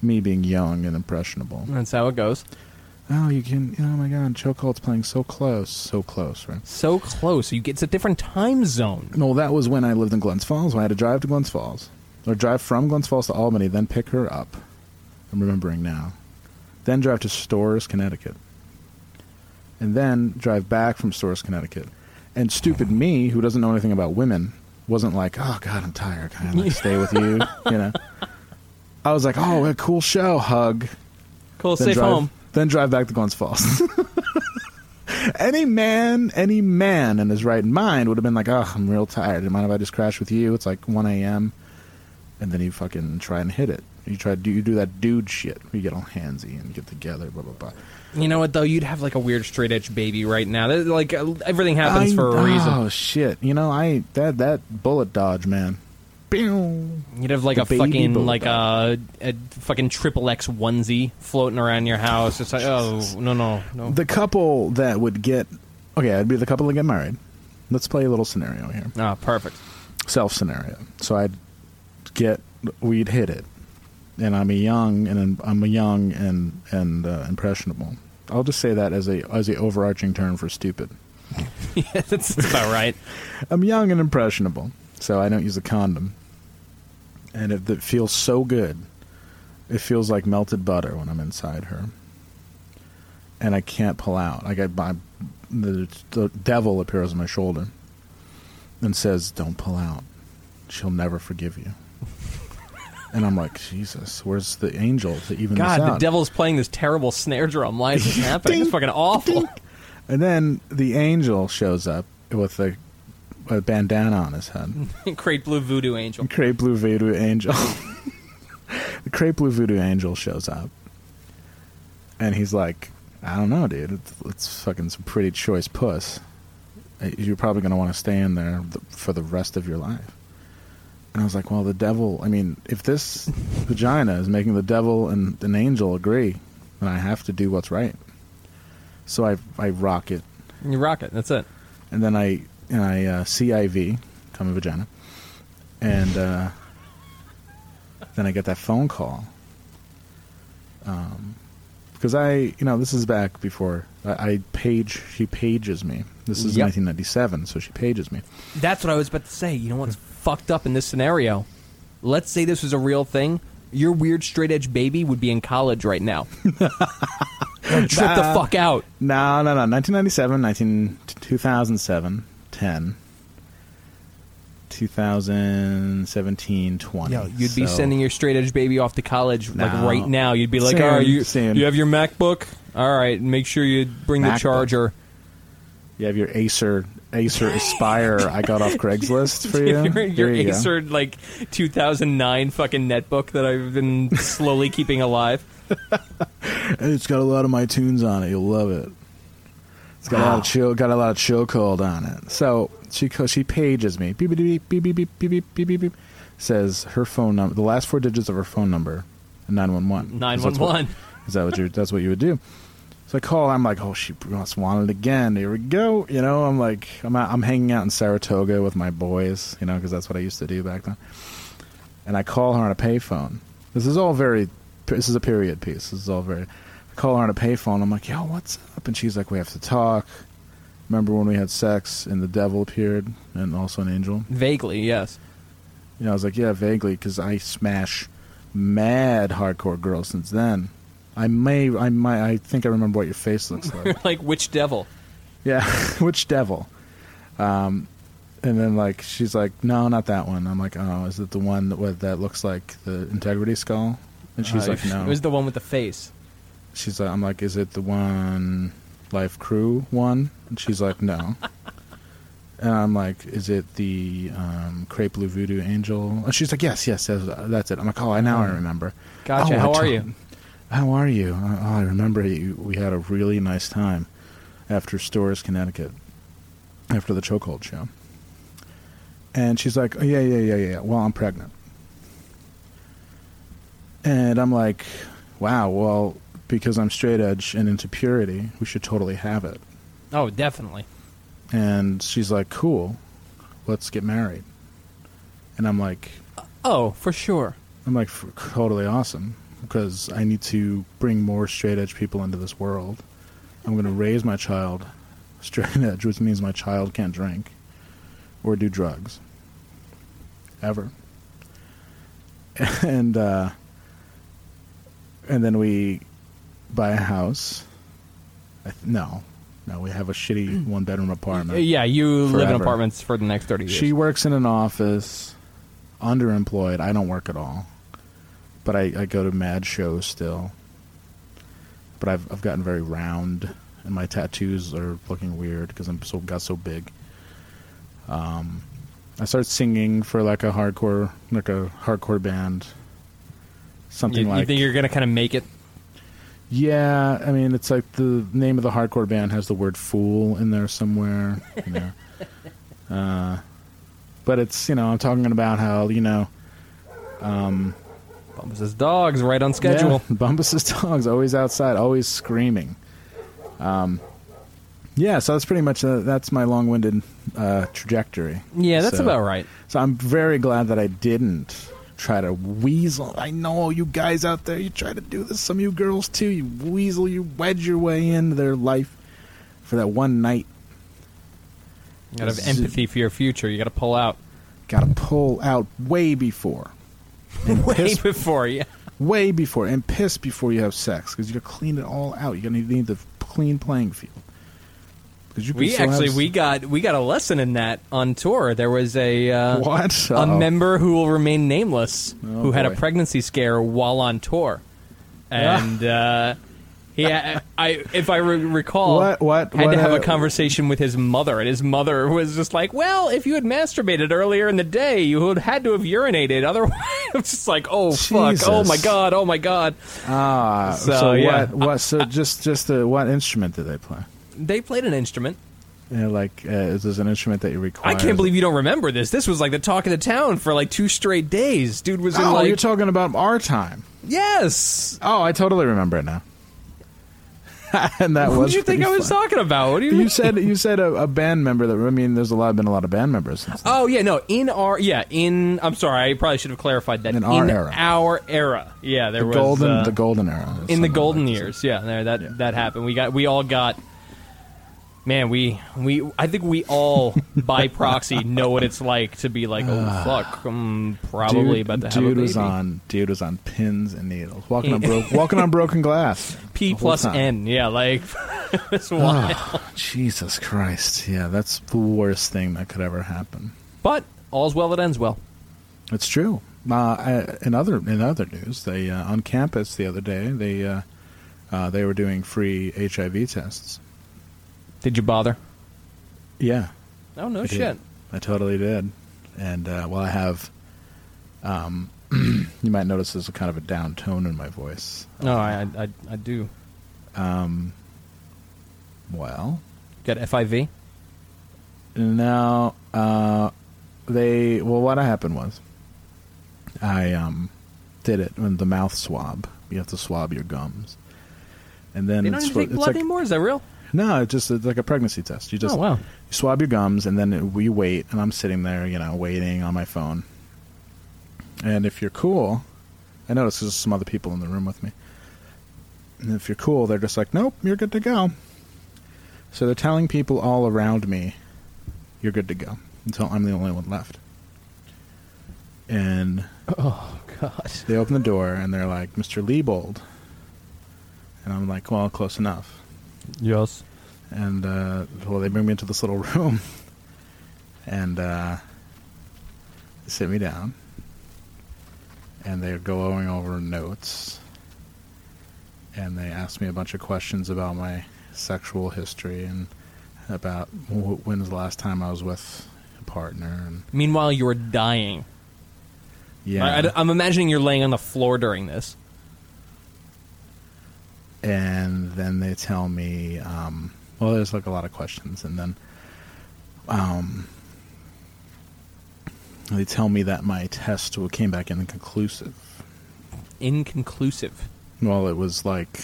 Me being young and impressionable. That's how it goes. Oh, you can. Oh my God, Chokehold's playing so close, so close, right? So close. You get it's a different time zone. No, that was when I lived in Glens Falls. When I had to drive to Glens Falls, or drive from Glens Falls to Albany, then pick her up. I'm remembering now. Then drive to Storrs, Connecticut, and then drive back from Storrs, Connecticut. And stupid me, who doesn't know anything about women, wasn't like, "Oh God, I'm tired. Can I like, stay with you?" [LAUGHS] You know. I was like, "Oh, a cool show, hug." Cool. then Safe drive, home. Then drive back to Glens Falls. [LAUGHS] any man, any man in his right mind would have been like, "Oh, I'm real tired. Do you mind if I just crash with you?" It's like 1 a.m. And then you fucking try and hit it. You try to do you do that dude shit. You get all handsy and get together. Blah blah blah. You know what though? You'd have like a weird straight edge baby right now. That- Like everything happens I- for a reason. Oh shit! You know, I that that bullet dodge, man. You'd have like The a fucking like a, a fucking triple X onesie floating around your house. It's like oh no no no. The couple that would get okay, I'd be the couple that get married. Let's play a little scenario here. Ah, perfect. self scenario. So I'd get we'd hit it, and I'm a young and I'm a young and and uh, impressionable. I'll just say that as a as a overarching term for stupid. [LAUGHS] yeah, that's about right. [LAUGHS] I'm young and impressionable, so I don't use a condom, and it, it feels so good. It feels like melted butter when I'm inside her, and I can't pull out. I get my the, the devil appears on my shoulder and says, "Don't pull out. She'll never forgive you." [LAUGHS] and I'm like, Jesus, where's the angel to even God, the devil's playing this terrible snare drum. Why is this [LAUGHS] happening? It's fucking awful. ding. And then the angel shows up with a, a bandana on his head. [LAUGHS] Great blue voodoo angel. Crepe Blue Voodoo Angel. [LAUGHS] the Crepe Blue Voodoo Angel shows up, and he's like, "I don't know, dude. It's, it's fucking some pretty choice puss. Uh, You're probably gonna want to stay in there th- for the rest of your life." And I was like, "Well, the devil. I mean, if this [LAUGHS] vagina is making the devil and an angel agree, then I have to do what's right." So I I rock it You rock it. That's it. and then I and I uh, CIV, come vagina, and uh, then I get that phone call. Um, because I, you know, this is back before I, I page. She pages me. This is Yep. 1997, so she pages me. That's what I was about to say. You know what's fucked up in this scenario? Let's say this was a real thing. Your weird straight edge baby would be in college right now. [LAUGHS] Trip the fuck out. No, no, no. 1997, 19, 2007, 10, 2017, 20. Yo, you'd be So- sending your straight edge baby off to college like No. right now. You'd be like, Soon, "Oh, you soon. you have your MacBook? All right, make sure you bring the MacBook. charger. You have your Acer Acer Aspire [LAUGHS] I got off Craigslist for you. your There your you go. Acer like 2009 fucking netbook that I've been slowly keeping alive. [LAUGHS] It's got a lot of my tunes on it. You'll love it. It's got a lot of chill. Got a lot of chill code on it. So she she pages me. Beep beep beep beep beep beep beep beep beep beep. Says her phone number. The last four digits of her phone number. Nine one one. 911. Is that what you? That's what you would do. So I call. I'm like, oh, she must want it again. Here we go. You know, I'm like, I'm out, I'm hanging out in Saratoga with my boys. You know, because that's what I used to do back then. And I call her on a payphone. This is all very. This is a period piece. This is all very. Call her on a payphone. I'm like, yo, what's up? And she's like, we have to talk. Remember when we had sex and the devil appeared and also an angel? Vaguely, yes. You know, I was like, yeah, vaguely, because I smash mad hardcore girls since then. I may, I might, I think I remember what your face looks like. [LAUGHS] like which devil? yeah, [LAUGHS] which devil? Um, and then like she's like, no, not that one. I'm like, oh, is it the one that that looks like the integrity skull? And she's Uh, like, [LAUGHS] no. It was the one with the face. She's like, I'm like, is it the one Life Crew one? And she's like, no. [LAUGHS] and I'm like, is it the um, Crepe Blue Voodoo Angel? And she's like, yes, yes, that's, that's it. I'm like, oh, I now I remember. Gotcha. Oh, I How are you? How are you? Oh, I remember you, we had a really nice time after Storrs, Connecticut, after the Chokehold show. And she's like, oh, yeah, yeah, yeah, yeah. Well, I'm pregnant. And I'm like, wow, well, because I'm straight edge and into purity, we should totally have it. Oh, definitely. And she's like, cool, let's get married. And I'm like, Oh, for sure. I'm like, totally awesome because I need to bring more straight edge people into this world. I'm going to raise my child straight [LAUGHS] edge, which means my child can't drink or do drugs ever. [LAUGHS] And uh, and then we buy a house. I th- no, no, we have a shitty [CLEARS THROAT] one bedroom apartment. Yeah, you live in apartments for the next 30 years. She works in an office, underemployed. I don't work at all, but I, I go to mad shows still. But I've I've gotten very round, and my tattoos are looking weird because I'm so got so big. Um, I started singing for like a hardcore like a hardcore band. Something you, you like think you're going to kind of make it? Yeah, I mean, it's like the name of the hardcore band has the word "fool" in there somewhere. You know, [LAUGHS] uh, but it's you know I'm talking about how you know Bumpus' dogs right on schedule. Yeah, [LAUGHS] Bumpus's dog's always outside, always screaming. Um, yeah, so that's pretty much uh, that's my long-winded uh, trajectory. Yeah, that's So- about right. So I'm very glad that I didn't try to weasel. I know you guys out there, you try to do this. Some of you girls too. You weasel, you wedge your way into their life for that one night. You got to have Z- empathy for your future. You got to pull out Got to pull out way before, [LAUGHS] way piss before. Yeah. way before and piss before you have sex because you got to clean it all out. You're gonna need the clean playing field. Because you We actually have- we got we got a lesson in that on tour. There was a uh, what a Uh-oh. member who will remain nameless Oh, who had a pregnancy scare while on tour, and uh, he I if I re- recall What- what- had what, to have uh, a conversation with his mother, and his mother was just like, "Well, if you had masturbated earlier in the day, you would had to have urinated. Otherwise, [LAUGHS] I'm just like, oh fuck, oh my god, oh my god." Ah, so, So, yeah. what? What? So just just uh, what instrument did they play? They played an instrument. You know, like uh, is this an instrument that you require? I can't believe you don't remember this. This was like the talk of the town for like two straight days. Dude was in Oh, like you're talking about our time. yes. Oh, I totally remember it now. [LAUGHS] and that Who was. did you think I pretty was fun. talking about? What do you, You mean? said you said a, a band member that I mean, there's a lot been a lot of band members. Since then. Oh yeah, no. In our yeah, in I'm sorry, I probably should have clarified that. In our era. our era, yeah, there the was golden, uh, the golden era. in the something golden like years. Yeah, there that Yeah. that happened. We got we all got. Man, we we I think we all by [LAUGHS] proxy know what it's like to be like, oh fuck, I'm probably dude, about to have dude a was on dude was on pins and needles walking on [LAUGHS] walking on broken glass P plus time. N, yeah, like [LAUGHS] it's wild. Oh, Jesus Christ yeah that's the worst thing that could ever happen But all's well that ends well. it's true uh, I- in other in other news they uh, on campus the other day they uh, uh, they were doing free HIV tests. Did you bother? Yeah, Oh no I did. shit. I totally did. And uh, well, I have. Um, [CLEARS THROAT] you might notice there's a kind of a down tone in my voice. No, I I, I, I do. Um, well, Got FIV. no, uh, they. Well, what happened was, I um, did it when the mouth swab. You have to swab your gums, and then They don't it's, even take it's blood like anymore. Is that real? No, it's just it's like a pregnancy test. You just oh wow. you swab your gums and then we wait and i'm sitting there you know waiting on my phone and if you're cool i notice there's some other people in the room with me and if you're cool they're just like nope you're good to go so they're telling people all around me you're good to go until i'm the only one left and Oh god. they open the door and they're like mr Liebold and i'm like well close enough Yes. and uh, well, they bring me into this little [LAUGHS] room, and uh, they sit me down, and they're going over notes, and they ask me a bunch of questions about my sexual history and about wh- was the last time I was with a partner, and Meanwhile, you were dying. yeah, I, am imagining you're laying on the floor during this. And then they tell me um, well there's like a lot of questions and then um, they tell me that my test came back inconclusive Inconclusive. well it was like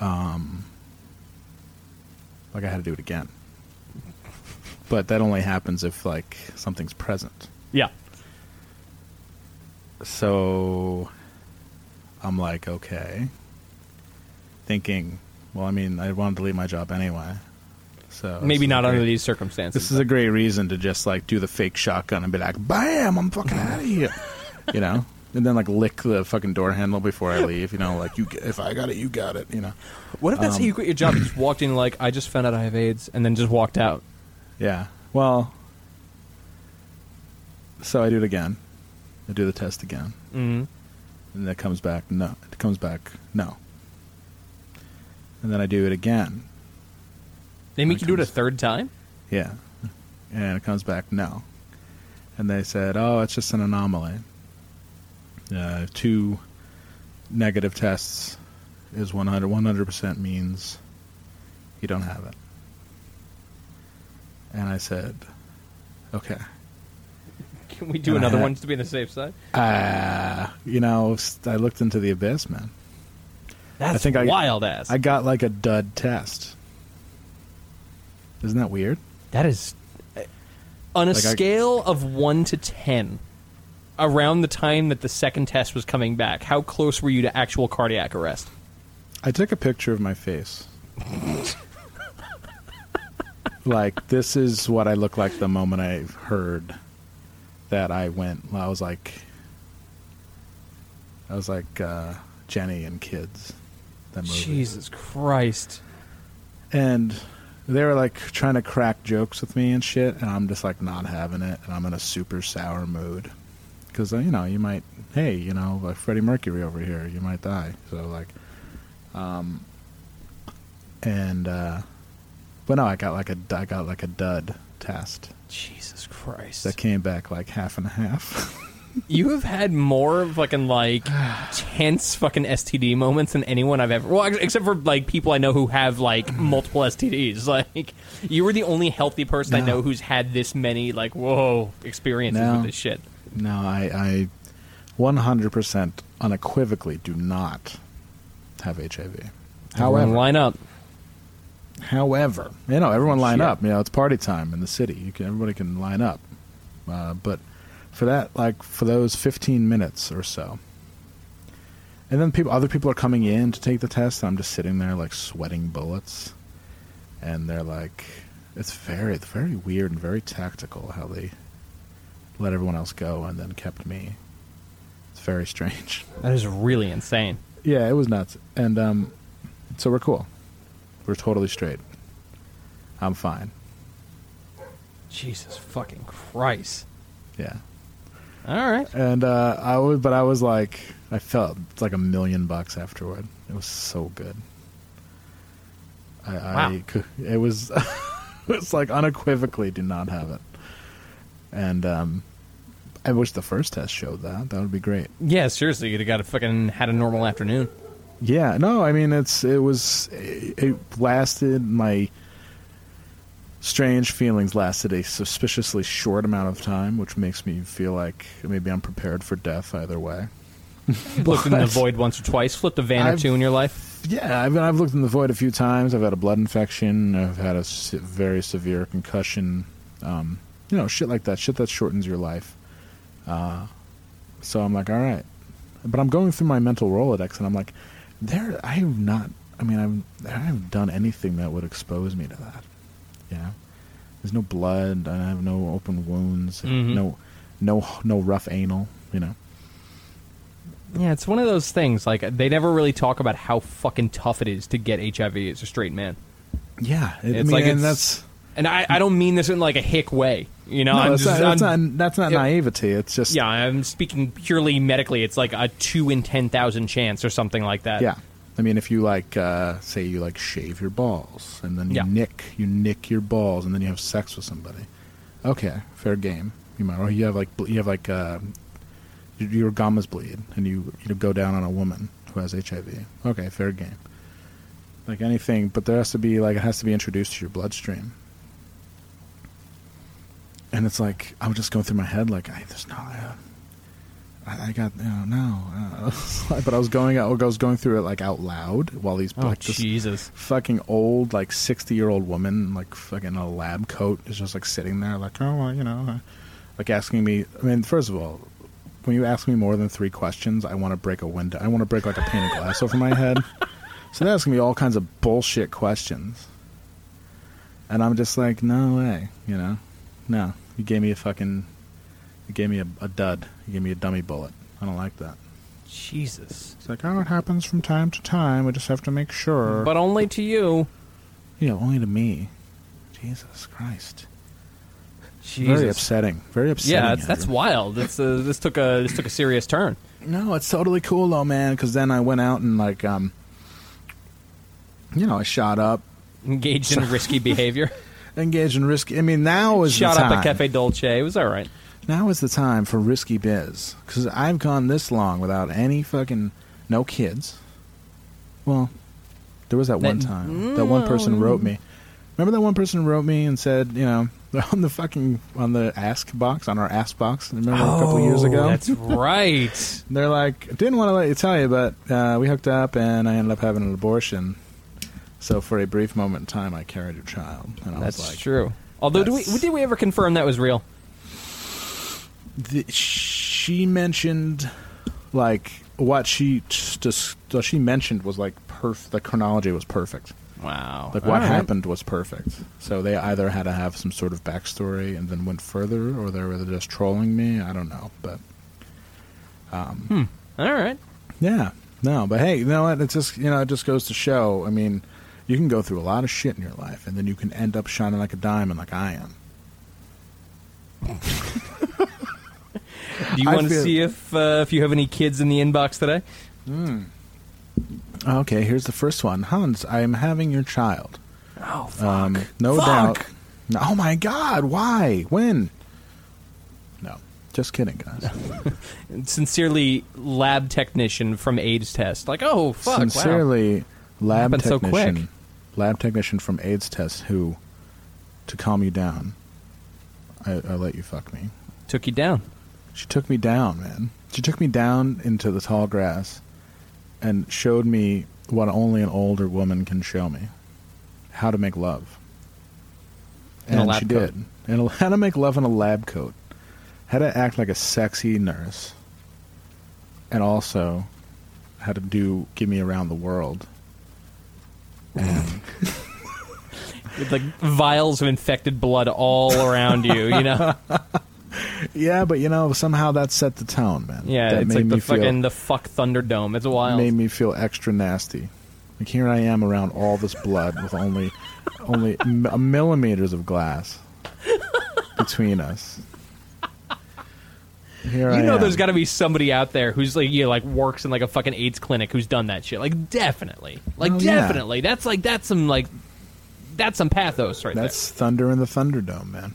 um like i had to do it again [LAUGHS] but that only happens if like something's present Yeah. so I'm like, okay. Thinking, well, I mean, I wanted to leave my job anyway. So Maybe not a under great- these circumstances. This is a great reason to just like do the fake shotgun and be like, "Bam! I'm fucking out of [LAUGHS] here," you know, and then like lick the fucking door handle before I leave. You know, like you, if I got it, you got it. You know, what if that's um, how you quit your job? You just walked in like, I just found out I have AIDS, and then just walked out. yeah. Well, so I do it again. I do the test again. Mm-hmm. And it comes back no. It comes back no. And then I do it again. They make That you do it a third time. Yeah. And it comes back no. And they said, oh, it's just an anomaly. Uh, two negative tests is 100, 100% means you don't have it. And I said, okay. Can we do And another had- one just to be on the safe side? Uh, you know, I looked into the abyss, man. That's think I- wild ass. I got like a dud test. Isn't that weird? that is on a Like I- scale of one to ten. Around the time that the second test was coming back, how close were you to actual cardiac arrest? I took a picture of my face. [LAUGHS] like this is what I look like the moment I heard that I went. I was like, I was like uh, Jenny and Kids. That movie. Jesus Christ! And they were like trying to crack jokes with me and shit, and I'm just like not having it, and I'm in a super sour mood because you know you might, hey, you know, like Freddie Mercury over here, you might die. So like, um, and uh, but no, I got like a I got like a dud test Jesus Christ! that came back like half and a half. [LAUGHS] You have had more fucking like [SIGHS] tense fucking STD moments than anyone I've ever. Well, except for like people I know who have like [SIGHS] multiple STDs. [LAUGHS] Like you were the only healthy person I know who's had this many like whoa experiences No. with this shit. no, I I 100% unequivocally do not have HIV. However, line up. However, you know, everyone line Shit. up. You know, it's party time in the city. You can everybody can line up. Uh, but for that, like for those 15 minutes or so, and then people, other people are coming in to take the test. And I'm just sitting there like sweating bullets, and they're like, it's very, very weird and very tactical how they let everyone else go and then kept me. It's very [LAUGHS] strange. That is really insane. Yeah, it was nuts. And um, so we're cool. We're totally straight. I'm fine. Jesus fucking Christ! Yeah. All right. and uh, I was, but I was like, I felt like a million bucks afterward. It was so good. I, Wow. I it was, [LAUGHS] it was like unequivocally do not have it, and um, I wish the first test showed that. That would be great. Yeah, seriously, you'd have got a fucking had a normal afternoon. Yeah, no, I mean it's it was it, lasted my strange feelings lasted a suspiciously short amount of time, which makes me feel like maybe I'm prepared for death either way. [LAUGHS] Looked in the void once or twice. Flipped a van or I've- two in your life. Yeah, I've I've looked in the void a few times. I've had a blood infection. I've had a se- very severe concussion. Um, you know, shit like that. Shit that shortens your life. Uh, so I'm like, all right, but I'm going through my mental rolodex, and I'm like, there. I have not. I mean, I've I haven't done anything that would expose me to that. You know, there's no blood. I have no open wounds. Mhm. No, no, no rough anal. You know. Yeah, it's one of those things. Like they never really talk about how fucking tough it is to get HIV as a straight man. Yeah, it, I It's mean, like and it's- that's. And I, I don't mean this in like a hick way. You know, No, I'm that's, just, not, that's not that's not Yeah. naivety. It's just Yeah, I'm speaking purely medically. It's like a two in ten thousand chance or something like that. yeah. I mean, if you like, uh, say you like shave your balls and then you Yeah. nick you nick your balls and then you have sex with somebody, okay, fair game. You might or you have like you have like uh, your- gums bleed and you you know, go down on a woman who has HIV. Okay, fair game. Like anything, but there has to be like it has to be introduced to your bloodstream. And it's like I'm just going through my head like I, there's no. Uh, I, I got you know no, uh, [LAUGHS] but I was going out. I was going through it like out loud while these Oh like Jesus! fucking old like sixty year old woman like fucking in a lab coat is just like sitting there like oh well, you know uh, like asking me. I mean, first of all, when you ask me more than three questions, I want to break a window. I want to break like a pane of glass over my head. So they're asking me all kinds of bullshit questions, and I'm just like, no way, you know, no. You gave me a fucking, you gave me a, a dud. You gave me a dummy bullet. I don't like that. Jesus! It's like, oh, it happens from time to time. We just have to make sure. But only to you. yeah, only to me. Jesus Christ. Jesus. Very upsetting. Very upsetting. Yeah, that's, that's wild. That's uh, this took a this took a serious turn. No, it's totally cool though, man. Because then I went out and like, um, you know, I shot up, Engaged in risky behavior. [LAUGHS] engaged in risky. I mean, now is Shot the up time. at Cafe Dolce. It was all right. Now is the time for risky biz. Because I've gone this long without any fucking no kids. Well, there was that one That- time that one person wrote me. Remember that one person wrote me and said, you know, [LAUGHS] on the fucking on the ask box on our ask box. Remember a couple years ago? Oh, That's right. [LAUGHS] They're like, didn't want to let you tell you, but uh, we hooked up and I ended up having an abortion. So for a brief moment in time, I carried a child, and I That's was like, true. Although, do we did we ever confirm that was real? the, she mentioned like what she just what she mentioned was like perf the chronology was perfect. Wow. Like what happened was perfect. So they either had to have some sort of backstory and then went further, or they were just trolling me. I don't know, but um, hmm. All right. yeah, no. But hey, you know what? It just you know it just goes to show. I mean, you can go through a lot of shit in your life, and then you can end up shining like a diamond, like I am. Do you I want to feel- see if uh, if you have any kids in the inbox today? Okay, here's the first one. Hans, I am having your child. Oh Um, no Fuck. doubt. No- Oh my God! Why? When? No, just kidding, guys. [LAUGHS] Sincerely, lab technician from AIDS test. Like, oh fuck! Wow. Sincerely, lab Happened so technician. Lab technician from AIDS test who, to calm you down, I, I let you fuck me. Took you down. She took me down, man. She took me down into the tall grass, and showed me what only an older woman can show me: how to make love. In a And she coat. did. And [LAUGHS] how to make love in a lab coat. How to act like a sexy nurse. And also, how to do give me around the world. And [LAUGHS] With like vials of infected blood all around you. You know. [LAUGHS] yeah, but you know somehow that set the tone, man. Yeah. that it's made like the me feel fucking the fuck Thunderdome. It's a wild. made me feel extra nasty. Like here I am around all this blood with only only m- millimeters of glass between us. Here you I know, am. there's got to be somebody out there who's like, you know, like works in like a fucking AIDS clinic who's done that shit. Like, definitely, like Oh, yeah. definitely. That's like that's some like that's some pathos right there. That's thunder in the Thunderdome, man. there.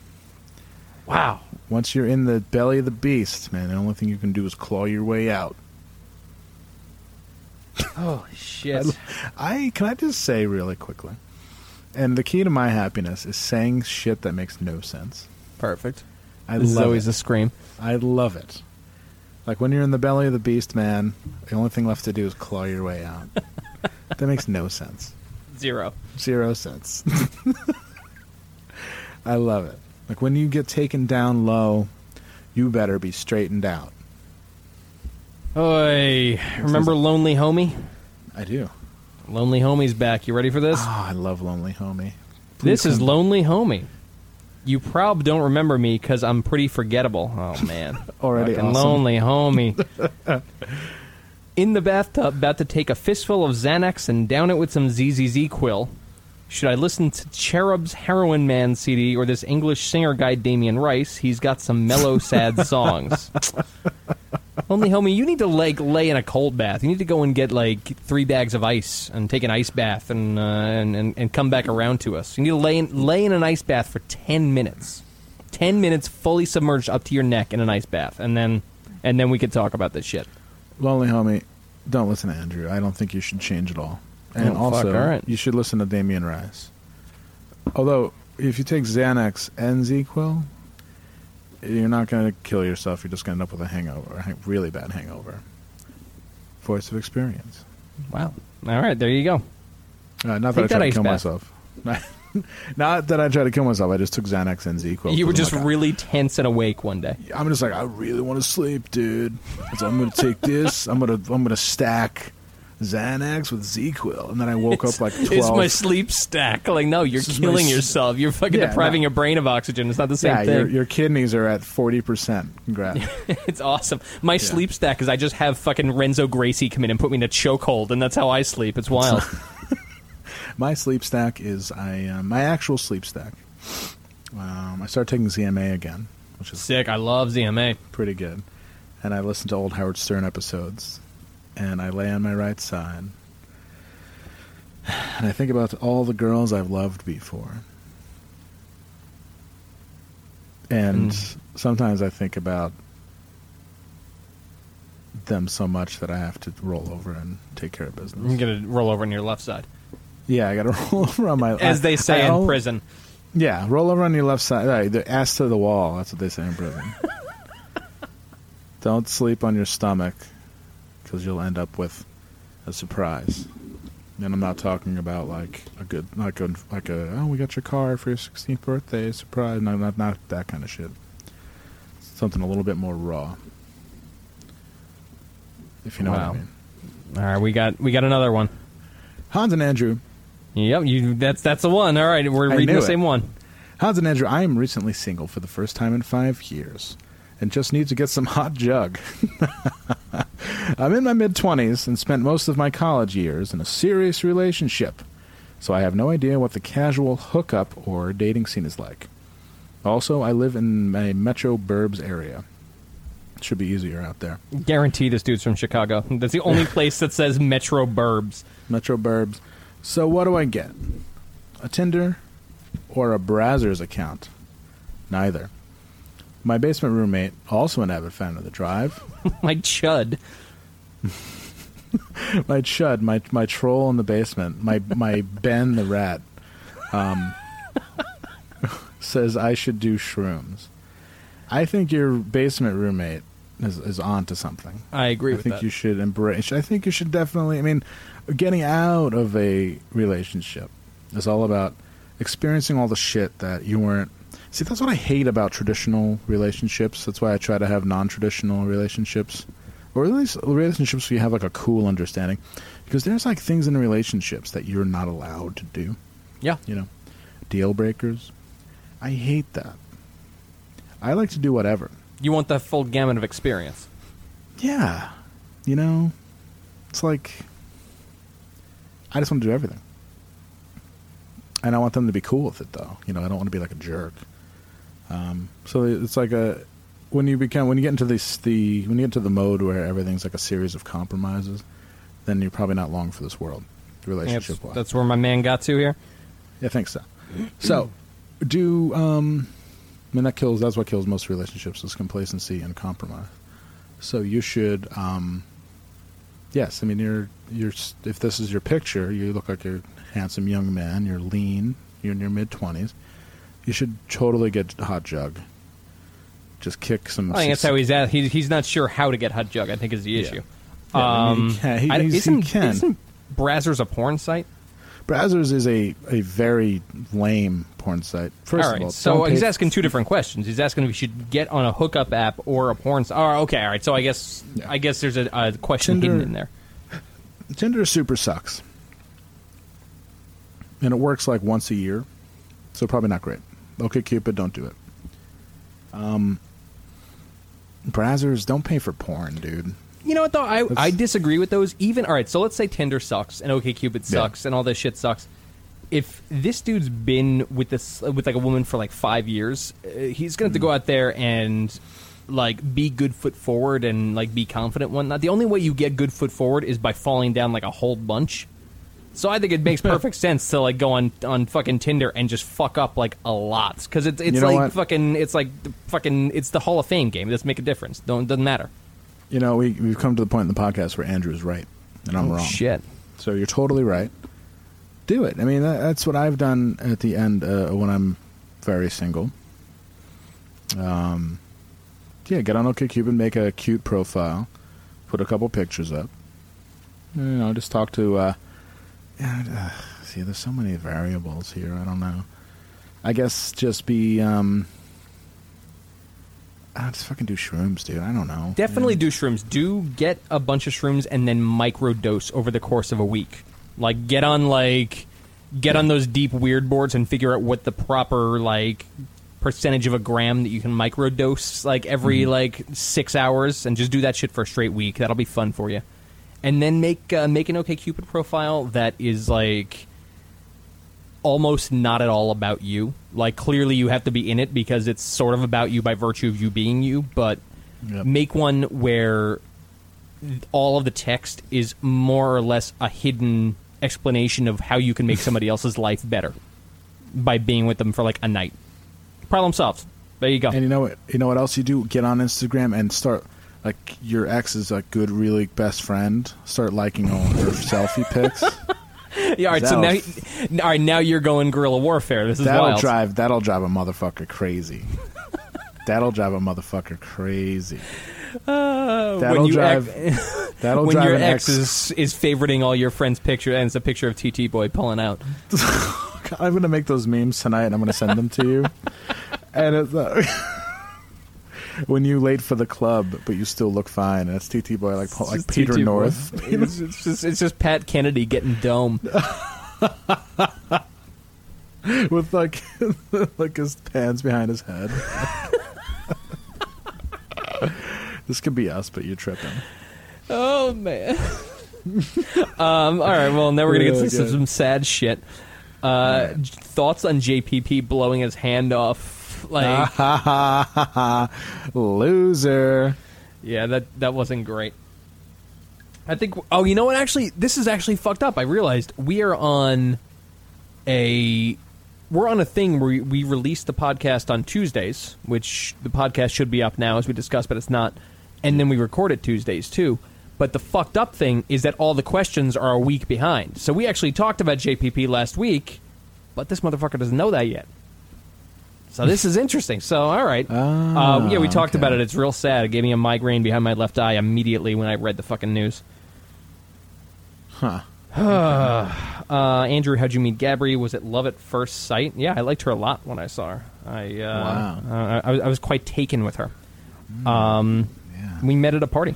Wow. Once you're in the belly of the beast, man, the only thing you can do is claw your way out. Holy shit. I can I just say really quickly, and the key to my happiness is saying shit that makes no sense. Perfect. I This is love always it. a scream. I love it. Like when you're in the belly of the beast, man, the only thing left to do is claw your way out. [LAUGHS] that makes no sense. Zero. Zero sense. [LAUGHS] I love it. Like when you get taken down low, you better be straightened out. Oi. Remember Lonely Homie? I do. Lonely Homie's back. You ready for this? Oh, I love Lonely Homie. this Please is Lonely Homie. You prob don't remember me because I'm pretty forgettable. Oh man, [LAUGHS] Already Fucking awesome. lonely homie. [LAUGHS] In the bathtub, about to take a fistful of Xanax and down it with some ZzzQuil. Should I listen to Cherub's Heroin Man CD or this English singer guy Damien Rice? He's got some mellow, sad [LAUGHS] songs. Lonely homie, you need to like lay in a cold bath. You need to go and get like three bags of ice and take an ice bath and uh, and, and and come back around to us. You need to lay in, lay in an ice bath for ten minutes, ten minutes fully submerged up to your neck in an ice bath, and then and then we could talk about this shit. Lonely Homie, don't listen to Andrew. I don't think you should change at all. And Oh, fuck, also, all right. you should listen to Damien Rice. Although, if you take Xanax and ZzzQuil, you're not going to kill yourself. You're just going to end up with a hangover, a really bad hangover. Voice of experience. Wow. All right, there you go. Uh, not Take that I that tried to kill bath. myself. [LAUGHS] not that I tried to kill myself. I just took Xanax and ZzzQuil. you were just like, really tense and awake one day. I'm just like I really want to sleep, dude. So I'm gonna take this. I'm gonna I'm gonna stack Xanax with ZzzQuil, and then I woke up like twelve. It's my sleep stack. Like, no, you're This is my killing yourself. You're fucking Yeah, depriving no. your brain of oxygen. It's not the same yeah, thing. your, your kidneys are at forty percent. Congrats. [LAUGHS] It's awesome. My sleep stack is I just have fucking Renzo Gracie come in and put me in a chokehold, and that's how I sleep. It's wild. [LAUGHS] my sleep stack is I uh, my actual sleep stack. Um, I started taking ZMA again, which is Sick. I love ZMA. pretty good. And I listen to old Howard Stern episodes, and I lay on my right side, and I think about all the girls I've loved before. And hmm. sometimes I think about them so much that I have to roll over and take care of business. gonna roll over on your left side, Yeah, I got to [LAUGHS] roll over on my. as they say I in al- prison. Yeah, roll over on your left side. Right, the ass to the wall. That's what they say in prison. [LAUGHS] Don't sleep on your stomach because you'll end up with a surprise. And I'm not talking about like a good, like a, like a, oh, we got your car for your 16th birthday, surprise. No, not not that kind of shit. Something a little bit more raw. If you know Wow. what I mean. All right, we got we got another one. Hans and Andrew. Yep, you. That's that's the one. All right, we're I reading the it. same one. Hans and Andrew, I am recently single for the first time in five years and just need to get some [LAUGHS] hot jug. [LAUGHS] I'm in my mid 20s and spent most of my college years in a serious relationship, so I have no idea what the casual hookup or dating scene is like. Also, I live in a Metro Burbs area. Should be easier out there. Guarantee this dude's from Chicago. That's the only [LAUGHS] place that says Metro Burbs. Metro Burbs. So, what do I get? A Tinder or a Brazzers account? Neither. My basement roommate, also an avid fan of the drive, [LAUGHS] My chud. [LAUGHS] my chud, my my troll in the basement, my my Ben the rat, um, [LAUGHS] says I should do shrooms. I think your basement roommate is is on to something. I agree I think that. you should embrace. I think you should definitely. I mean, getting out of a relationship is all about experiencing all the shit that you weren't. See, that's what I hate about traditional relationships. That's why I try to have non-traditional relationships, or at least relationships where you have like a cool understanding, because there's like things in relationships that you're not allowed to do. yeah. You know, deal breakers. I hate that. I like to do whatever. You want the full gamut of experience. Yeah. You know, it's like I just want to do everything. And I want them to be cool with it though. You know, I don't want to be like a jerk. Um, so it's like a when you become when you get into this the when you get to the mode where everything's like a series of compromises, then you're probably not long for this world, That's, relationship wise. that's where my man got to here. Yeah, I think so. So, do um, I mean that kills? That's what kills most relationships is complacency and compromise. So you should, um, yes. I mean, you're you're if this is your picture, you look like a handsome young man. You're lean. You're in your mid twenties. You should totally get hot jug. Just kick some. I think that's how he's at. He's, he's not sure how to get hot jug. I think is the issue. Yeah, I mean, um, he can- he- I- he's- he isn't, can. isn't Brazzers a porn site? Brazzers is a, a very lame porn site. First all right. of all, so don't he's asking two different questions. He's asking if we should get on a hookup app or a porn site. Oh, okay. All right. So I guess. I guess there's a, a question Tinder- hidden in there. Tinder super sucks. And it works like once a year, so probably not great. Okay, Cupid, don't do it. Um, Brazzers, don't pay for porn, dude. You know what though? I, That's- I disagree with those. Even all right. So let's say Tinder sucks and OkCupid Yeah. sucks and all this shit sucks. If this dude's been with this with like a woman for like five years, uh, he's gonna have to go out there and like be good foot forward and like be confident. One, not the only way you get good foot forward is by falling down like a whole bunch. So I think it makes perfect sense to like go on on fucking Tinder and just fuck up like a lot because it's it's You know like what? fucking it's like the fucking it's the Hall of Fame game. It doesn't make a difference. Don't doesn't matter. You know, we, we've come to the point in the podcast where Andrew's right, and I'm Oh, wrong. Shit. So you're totally right. Do it. I mean, that, that's what I've done at the end uh, when I'm very single. Um, yeah, get on OkCupid, and make a cute profile, put a couple pictures up. You know, just talk to. Uh, yeah, uh, see, there's so many variables here. I don't know. I guess just be. Um, ah, just fucking do shrooms, dude. I don't know. Definitely Yeah. do shrooms. Do get a bunch of shrooms and then microdose over the course of a week. Like get on like get on those deep weird boards and figure out what the proper like percentage of a gram that you can microdose like every Mm-hmm. like six hours and just do that shit for a straight week. That'll be fun for you. And then make uh, make an OkCupid profile that is like almost not at all about you. Like clearly you have to be in it because it's sort of about you by virtue of you being you, but Yep. make one where all of the text is more or less a hidden explanation of how you can make somebody [LAUGHS] else's life better by being with them for like a night. Problem solved. There you go. And you know what? You know what else you do? Get on Instagram and start like your ex is a good, really best friend. Start liking all her selfie pics. [LAUGHS] yeah, all right, so now, all right, now you're going guerrilla warfare. This is That'll wild. drive. That'll drive a motherfucker crazy. that'll drive a motherfucker crazy. Uh, That'll when you drive. ex- [LAUGHS] that'll when drive your ex ex. is, is favoriting all your friends' picture and it's a picture of TT boy pulling out. [LAUGHS] I'm gonna make those memes tonight. and I'm gonna send them to you. and it's, uh, when you late for the club, but you still look fine, and it's TT boy like like Peter TT. North. [LAUGHS] It's, it's just it's just Pat Kennedy getting dome. [LAUGHS] with like [LAUGHS] like his hands behind his head. this could be us, but you're tripping. Oh man. um. All right. Well, now we're gonna get Oh, to some, some sad shit. Uh, j- thoughts on JPP blowing his hand off? Like, [LAUGHS] Loser. yeah, that that wasn't great. I think. Oh, you know what? Actually, this is actually fucked up. I realized we are on a we're on a thing where we, we release the podcast on Tuesdays, which the podcast should be up now as we discussed, but it's not. And then we record it Tuesdays too. But the fucked up thing is that all the questions are a week behind. So we actually talked about JPP last week, but this motherfucker doesn't know that yet. So this is interesting. So all right, Ah, um, yeah, we talked okay. about it. It's real sad. It gave me a migraine behind my left eye immediately when I read the fucking news. Huh. [SIGHS] Uh, Andrew, how'd you meet Gabri? Was it love at first sight? Yeah, I liked her a lot when I saw her. I uh, Wow. uh, I, was- I was quite taken with her. Um, Yeah. we met at a party.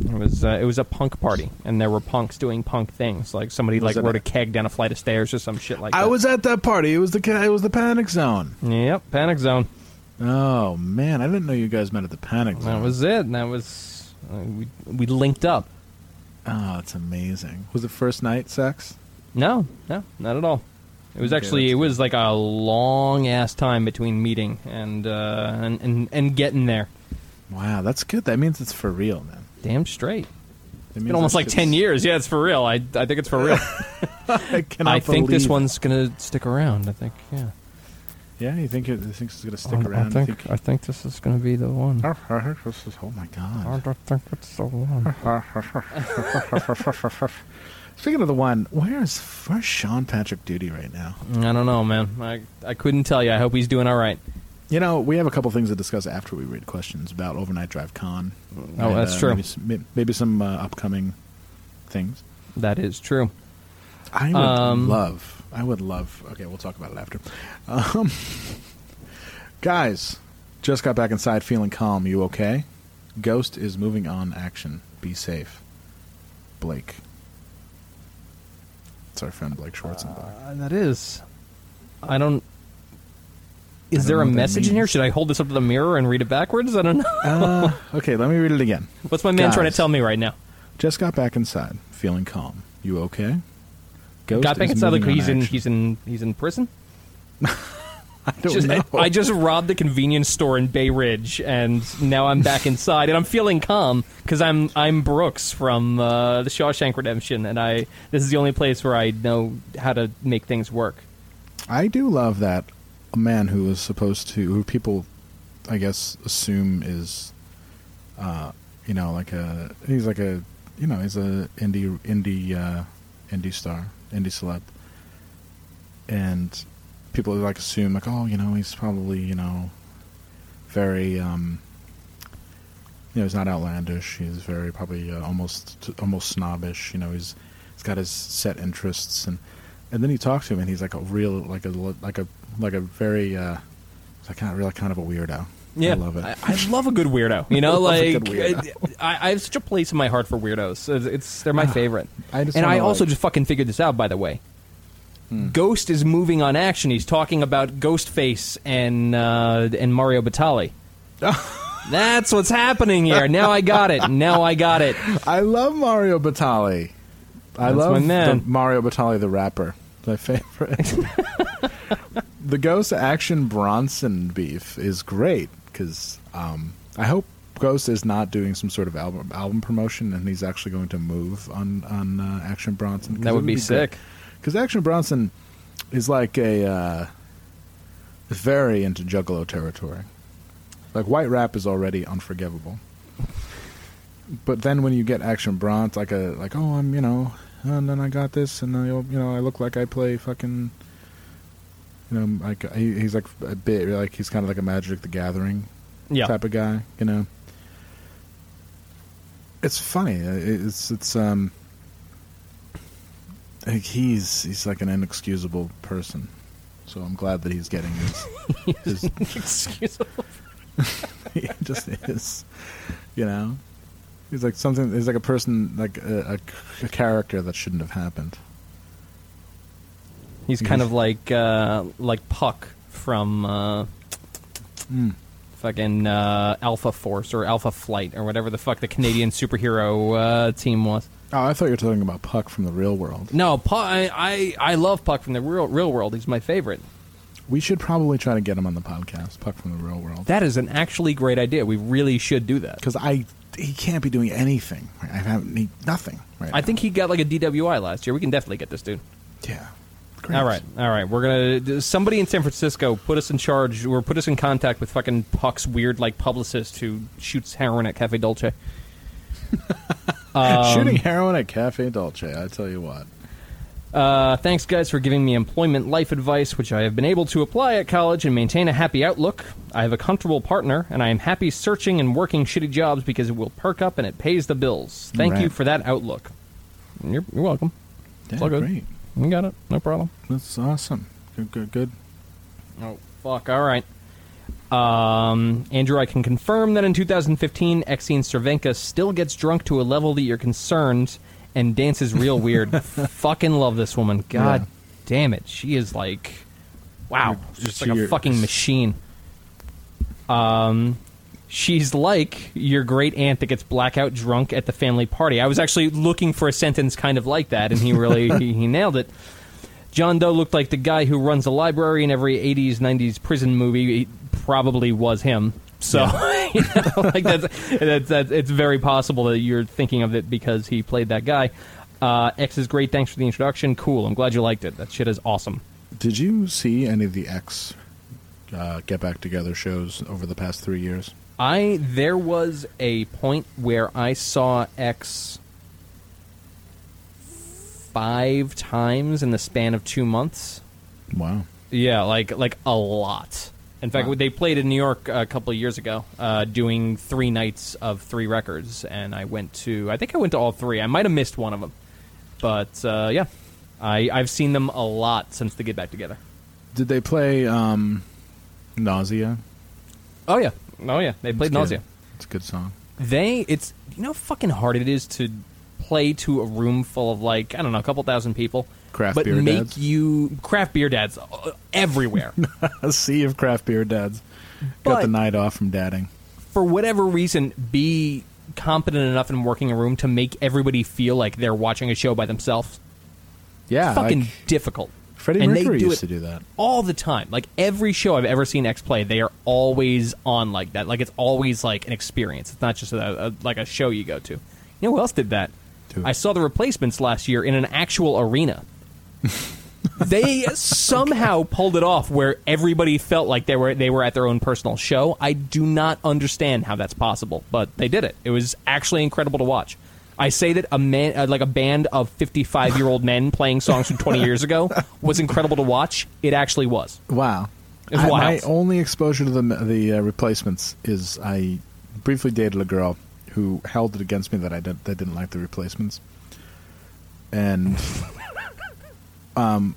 It was uh, it was a punk party, and there were punks doing punk things. Like somebody like rode a- a keg down a flight of stairs or some shit like that. I was at that party. It was the it was the Panic Zone. Yep, Panic Zone. Oh man, I didn't know you guys met at the Panic Zone. That was it. And that was uh, we we linked up. Oh, it's amazing. Was it first night sex? No, no, not at all. It was Okay, actually that's it was like a long ass time between meeting and uh, and, and and getting there. Wow, that's good. That means it's for real, man. Damn straight. It Been almost like ten years. Yeah, it's for real. I I think it's for real. [LAUGHS] I, cannot I think this one's gonna stick around. I think yeah. Yeah, you think it? You think it's gonna stick I- around? I You think I think this is gonna be the one. This is- oh my god. I think it's the one. Speaking of the one, where's where's Sean Patrick Duty right now? I don't know, man. I I couldn't tell you. I hope he's doing all right. You know, we have a couple things to discuss after we read questions about Overnight Drive Con. Oh, that's true. Maybe some, maybe some uh, upcoming things. That is true. I would Um, love. I would love. Okay, we'll talk about it after. Um, [LAUGHS] guys, just got back inside, feeling calm. You okay? Ghost is moving on. Action. Be safe. Blake. It's our friend Blake Schwarzenbach. Uh, that is. I don't. Is there a message in here? Should I hold this up to the mirror and read it backwards? I don't know. [LAUGHS] uh, okay, let me read it again. What's my man trying to tell me right now? Just got back inside, feeling calm. You okay? Ghost Got back inside like he's in action. he's in he's in prison. [LAUGHS] I don't Just- know. I, I just robbed the convenience store in Bay Ridge, and now I'm back [LAUGHS] inside, and I'm feeling calm because I'm I'm Brooks from uh, the Shawshank Redemption, and I this is the only place where I know how to make things work. I do love that a man who is supposed to, who people, I guess, assume is, uh, you know, like a, he's like a, you know, he's a indie, indie, uh, indie star, indie celeb, and people like assume like, oh, you know, he's probably, you know, very, um, you know, he's not outlandish. He's very probably uh, almost, almost snobbish. You know, he's, he's got his set interests and and then you talk to him, and he's like a real, like a, like a, like a very, uh, it's like kind of, really kind of a weirdo. Yeah, I love it. I, I love a good weirdo. You know, [LAUGHS] love like weirdo. I, I have such a place in my heart for weirdos. It's, it's they're my favorite. I just and I wanna, also just fucking figured this out. By the way, Hmm. Ghost is moving on action. He's talking about Ghostface and uh, and Mario Batali. [LAUGHS] That's what's happening here. Now I got it. Now I got it. I love Mario Batali. I That's love my man. The Mario Batali, the rapper, my favorite. [LAUGHS] the Ghost Action Bronson beef is great because um, I hope Ghost is not doing some sort of album album promotion, and he's actually going to move on on uh, Action Bronson. That it would be sick. Because Action Bronson is like a uh, very into Juggalo territory. Like white rap is already unforgivable, but then when you get Action Bronson, like a like oh I'm you know and then I got this and I you know I look like I play fucking you know like he, he's like a bit like he's kind of like a Magic the Gathering Yeah. type of guy, you know. It's funny. uh, It's it's um. like he's he's like an inexcusable person, so I'm glad that he's getting his. [LAUGHS] his Excuse me. [LAUGHS] he just is, you know. He's like something. He's like a person, like a, a, a character that shouldn't have happened. He's kind of like uh, like Puck from uh, Mm. fucking uh, Alpha Force or Alpha Flight or whatever the fuck the Canadian [LAUGHS] superhero uh, team was. Oh, I thought you were talking about Puck from the real world. No, Puck, I, I I love Puck from the real real world. He's my favorite. We should probably try to get him on the podcast. Puck from the real world. That is an actually great idea. We really should do that. because I he can't be doing anything. I haven't he, nothing right. I now. think he got like a DWI last year. We can definitely get this dude. yeah. Great. All right, all right. We're gonna somebody in San Francisco put us in charge or put us in contact with fucking Puck's weird like publicist who shoots heroin at Cafe Dolce. [LAUGHS] Um, Shooting heroin at Cafe Dolce. I tell you what. Uh, thanks, guys, for giving me employment life advice, which I have been able to apply at college and maintain a happy outlook. I have a comfortable partner, and I am happy searching and working shitty jobs because it will perk up and it pays the bills. Thank you for that outlook. You're, you're welcome. Yeah, all good. great. You got it. No problem. That's awesome. Good, good, good. Oh, fuck. All right. Um, Andrew, I can confirm that in 2015, Exene Cervenka still gets drunk to a level that you're concerned and dances real weird. [LAUGHS] Fucking love this woman. God Yeah. damn it. She is like, wow, You're- just like a fucking [LAUGHS] machine. Um, she's like your great aunt that gets blackout drunk at the family party. I was actually looking for a sentence kind of like that, and he really [LAUGHS] he, he nailed it. John Doe looked like the guy who runs a library in every 80s, 90s prison movie. It probably was him. So, [LAUGHS] you know, like that's, that's, that's it's very possible that you're thinking of it because he played that guy. Uh, X is great. Thanks for the introduction. Cool. I'm glad you liked it. That shit is awesome. Did you see any of the X uh, Get Back Together shows over the past three years? I there was a point where I saw X five times in the span of two months. Wow. Yeah, like like a lot. In fact, Wow. they played in New York a couple of years ago, uh, doing three nights of three records, and I went to. I think I went to all three. I might have missed one of them, but uh, yeah, I I've seen them a lot since they get back together. Did they play um, Nausea? Oh yeah, oh yeah, they played It's. Nausea. It's a good song. They it's you know how fucking hard it is to play to a room full of like I don't know a couple thousand people, Craft but beer make dads? you craft beer dads uh, everywhere. A sea of craft beer dads. Got the night off from dadding. for whatever reason, be competent enough in working a room to make everybody feel like they're watching a show by themselves. Yeah, fucking like difficult. Freddie and Mercury they do used to do that. all the time. Like every show I've ever seen X play, they are always on like that. Like it's always like an experience. It's not just a, a like a show you go to. You know who else did that? Who? I saw the replacements last year in an actual arena. They [LAUGHS] somehow pulled it off where everybody felt like they were they were at their own personal show. I do not understand how that's possible, but they did it. It was actually incredible to watch. I say that a man, uh, like a band of fifty-five-year-old men playing songs from twenty years ago, [LAUGHS] was incredible to watch. It actually was. Wow. It's I- wild. my only exposure to the the uh, replacements is I briefly dated a girl who held it against me that I did, that didn't like the replacements, and um,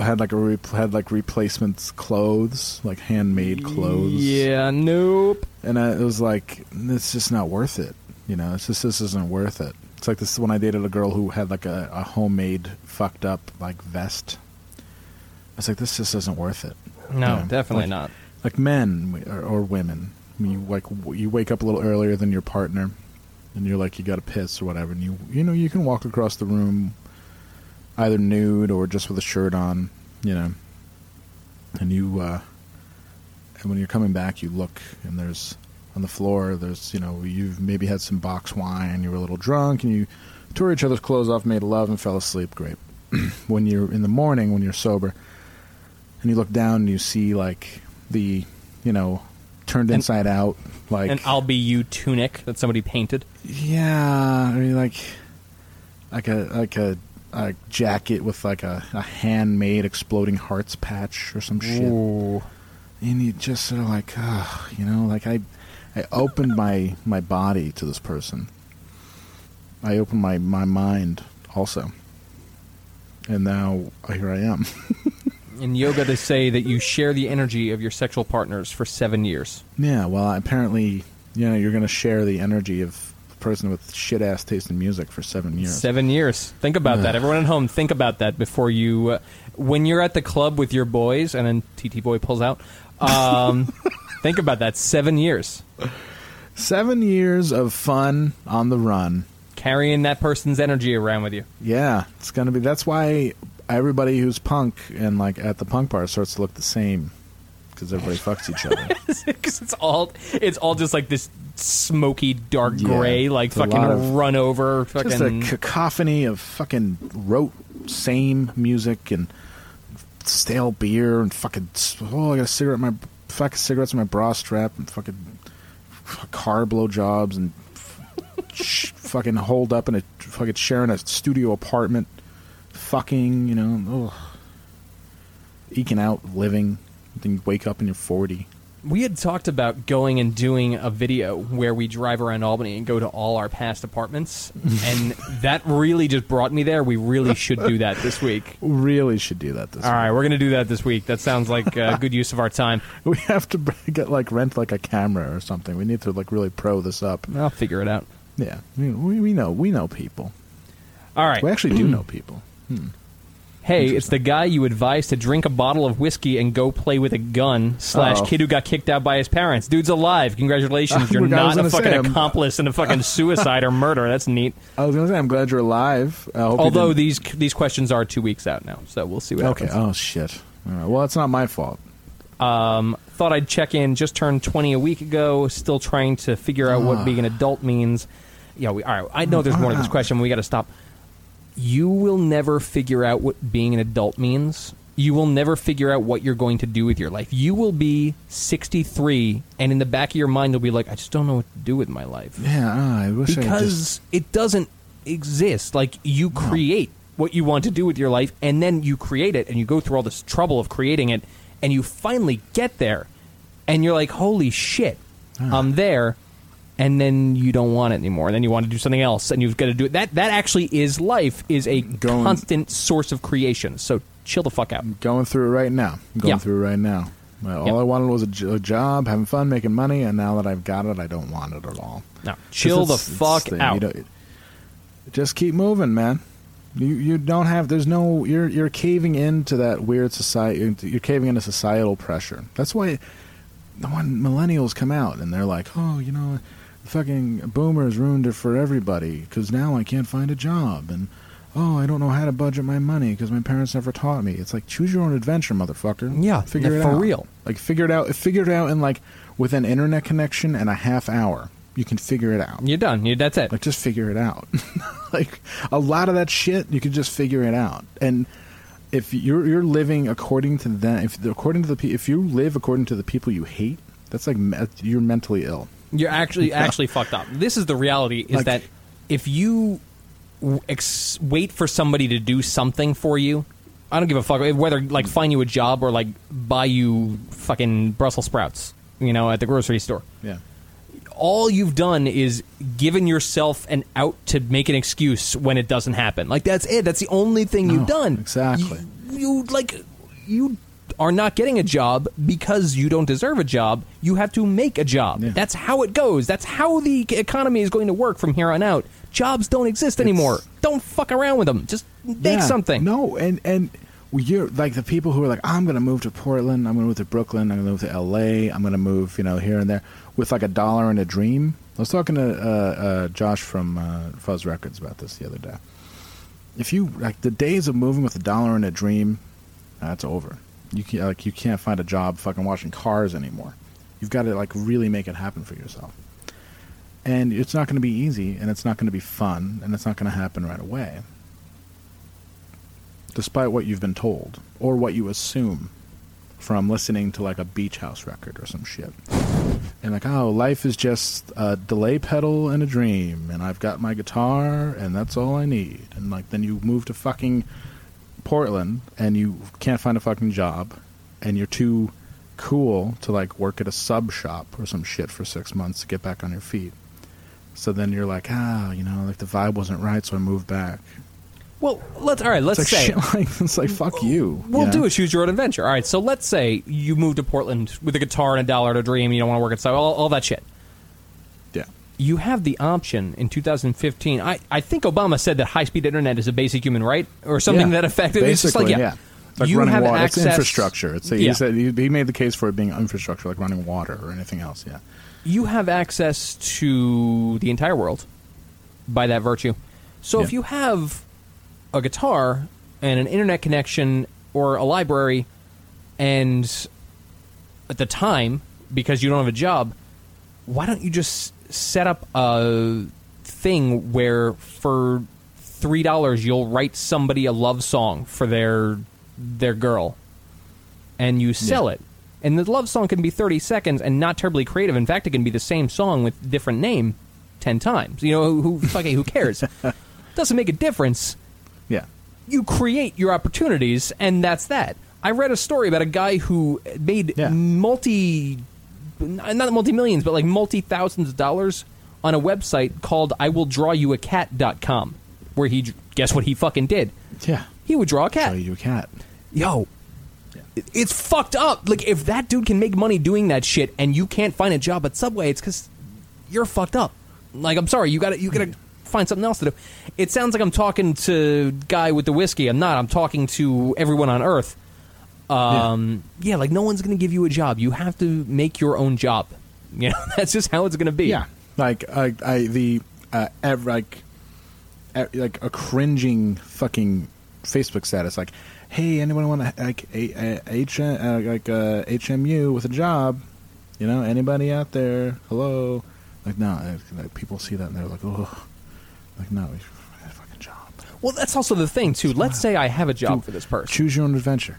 had like a re- had like replacements clothes, like handmade clothes. Yeah, nope. and I, it was like it's just not worth it. You know, it's just this isn't worth it. It's like this when I dated a girl who had like a, a homemade fucked up like vest. I was like, this just isn't worth it. No, Yeah, definitely like- not. Like men or, or women, I mean, you like you wake up a little earlier than your partner, and you're like you got to piss or whatever, and you you know you can walk across the room, either nude or just with a shirt on, you know, and you uh, and when you're coming back, you look and there's on the floor there's you know you've maybe had some box wine, you were a little drunk, and you tore each other's clothes off, made love, and fell asleep. Great. [CLEARS THROAT] when you're in the morning, when you're sober, and you look down and you see like the you know turned And- inside out like An "I'll be you" tunic that somebody painted. yeah i mean like like a like a, a jacket with like a, a handmade exploding hearts patch or some shit Ooh. and you just sort of like ugh, you know like i i opened my my body to this person i opened my my mind also and now here i am [LAUGHS] In yoga, they say that you share the energy of your sexual partners for seven years. Yeah, well, apparently, you know, you're going to share the energy of person with shit ass taste in music for seven years. Seven years. Think about that. Everyone at home, think about that before you. Uh, when you're at the club with your boys, and then TT Boy pulls out. Um, [LAUGHS] think about that. Seven years Seven years of fun on the run. carrying that person's energy around with you. Yeah, it's going to be. That's why everybody who's punk and like at the punk bar starts to look the same because everybody fucks each other. [LAUGHS] Because it's all it's all just like this smoky dark Yeah, gray, like fucking of- run over, Just a fucking. cacophony of fucking rote same music and stale beer and fucking oh I got a cigarette in my fucking cigarettes in my bra strap and fucking car blowjobs and sh- fucking holed up in a fucking sharing a studio apartment, fucking you know, ugh. eking out living. Then you wake up and you're forty. We had talked about going and doing a video where we drive around Albany and go to all our past apartments, [LAUGHS] and that really just brought me there. We really should do that this week. [LAUGHS] Really should do that this. All week. right, we're gonna do that this week. That sounds like a [LAUGHS] good use of our time. We have to get like rent like a camera or something. We need to like really pro this up. I'll figure it out. Yeah, we, we we know we know people. All right. We actually do [CLEARS THROAT] know people. Hmm. Hey, it's the guy you advised to drink a bottle of whiskey and go play with a gun. Slash Oh. kid who got kicked out by his parents. Dude's alive. Congratulations. [LAUGHS] You're not a gonna say, fucking accomplice in a fucking [LAUGHS] suicide or murder. That's neat. I was gonna say I'm glad you're alive. I hope you Although didn't- these these questions are two weeks out now, so we'll see what okay. happens. Oh shit. All right. Well, it's not my fault. Um, thought I'd check in. Just turned 20 a week ago. Still trying to figure out what Ah. being an adult means. Yeah, we, all right. I know there's more to this Ah. question. We got to stop. You will never figure out what being an adult means. You will never figure out what you're going to do with your life. You will be 63, and in the back of your mind, you'll be like, I just don't know what to do with my life Yeah. ah, I wish I because just. it doesn't exist. Like you create what you want to do with your life, and then you create it, and you go through all this trouble of creating it, and you finally get there, and you're like, "Holy shit, I'm there!" And then you don't want it anymore, and then you want to do something else, and you've got to do it. That that actually is life. Is a Going- constant source of creation. So chill the fuck out. I'm going through it right now. I'm going Yeah. through it right now. All Yep. I wanted was a, a job, having fun, making money, and now that I've got it, I don't want it at all. Now chill the fuck the- you out. don't- just keep moving, man. You you don't have. There's no. You're you're caving into that weird society. You're caving into societal pressure. That's why when millennials come out and they're like, oh, you know, fucking boomers ruined it for everybody because now I can't find a job and. Oh, I don't know how to budget my money because my parents never taught me. It's like choose your own adventure, motherfucker. Yeah, figure it for out for real. Like figure it out. Figure it out in like with an internet connection and a half hour. You can figure it out. You're done. You, that's it. Like just figure it out. [LAUGHS] like a lot of that shit, you can just figure it out. And if you're you're living according to them, if according to the if you live according to the people you hate, that's like me- you're mentally ill. You're actually [LAUGHS] actually fucked up. This is the reality: is Like- that if you w- ex- wait for somebody to do something for you, I don't give a fuck whether like find you a job or like buy you fucking Brussels sprouts, you know, at the grocery store. Yeah. All you've done is given yourself an out to make an excuse when it doesn't happen. Like that's it. That's the only thing you've done. exactly. You, you like you are not getting a job because you don't deserve a job. You have to make a job. Yeah. That's how it goes. That's how the economy is going to work from here on out. Jobs don't exist anymore. Don't fuck around with them. Just make Yeah. something. No, and and you're like the people who are like, I'm going to move to Portland. I'm going to move to Brooklyn. I'm going to move to L.A. I'm going to move, you know, here and there with like a dollar and a dream. I was talking to uh, uh, Josh from uh, Fuzz Records about this the other day. If you like the days of moving with a dollar and a dream, that's over. You can like you can't find a job fucking washing cars anymore. You've got to like really make it happen for yourself. And it's not going to be easy, and it's not going to be fun, and it's not going to happen right away despite what you've been told or what you assume from listening to like a beach house record or some shit. And like, oh, life is just a delay pedal and a dream, and I've got my guitar, and that's all I need. And like, then you move to fucking Portland, and you can't find a fucking job, and you're too cool to like work at a sub shop or some shit for six months to get back on your feet. So then you're like, ah, you know, like the vibe wasn't right, so I moved back. Well, let's all right. Let's It's like say like [LAUGHS] it's like fuck you. We'll you know? do a choose your own adventure. All right, so let's say you move to Portland with a guitar and a dollar to dream. You don't want to work at so all, all that shit. Yeah. You have the option in 2015. I, I think Obama said that high speed internet is a basic human right or something Yeah. that effective. It's just like Basically, yeah, It's like you running have water. access. It's infrastructure. It's a, Yeah. he said he, he made the case for it being infrastructure, like running water or anything else. Yeah. you have access to the entire world by that virtue. So if you have a guitar and an internet connection or a library, and at the time, because you don't have a job, why don't you just set up a thing where for three dollars you'll write somebody a love song for their their girl and you sell it. And the love song can be 30 seconds and not terribly creative. In fact, it can be the same song with different name 10 times. You know, who, who, fucking, who cares? [LAUGHS] Doesn't make a difference. Yeah. You create your opportunities, and that's that. I read a story about a guy who made Yeah. multi, not multi millions, but like multi thousands of dollars on a website called I will draw you a cat.com, where he, guess what he fucking did? Yeah. He would draw a cat Show you a cat. yo, it's fucked up. Like if that dude can make money doing that shit, and you can't find a job at Subway, it's because you're fucked up. Like I'm sorry, you got to you got to find something else to do. It sounds like I'm talking to guy with the whiskey. I'm not. I'm talking to everyone on Earth. Um, yeah. like no one's going to give you a job. You have to make your own job. [LAUGHS] You know, that's just how it's going to be. Yeah, like I, I the uh, ev- like e- like a cringing fucking Facebook status like, hey, anyone want to like a, a, H uh, like uh, HMU with a job? You know, anybody out there? Hello. Like no, like, people see that and they're like, oh, like no, we a fucking job. Well, that's also the thing too. Let's say I have a job Do- for this person. Choose your own adventure.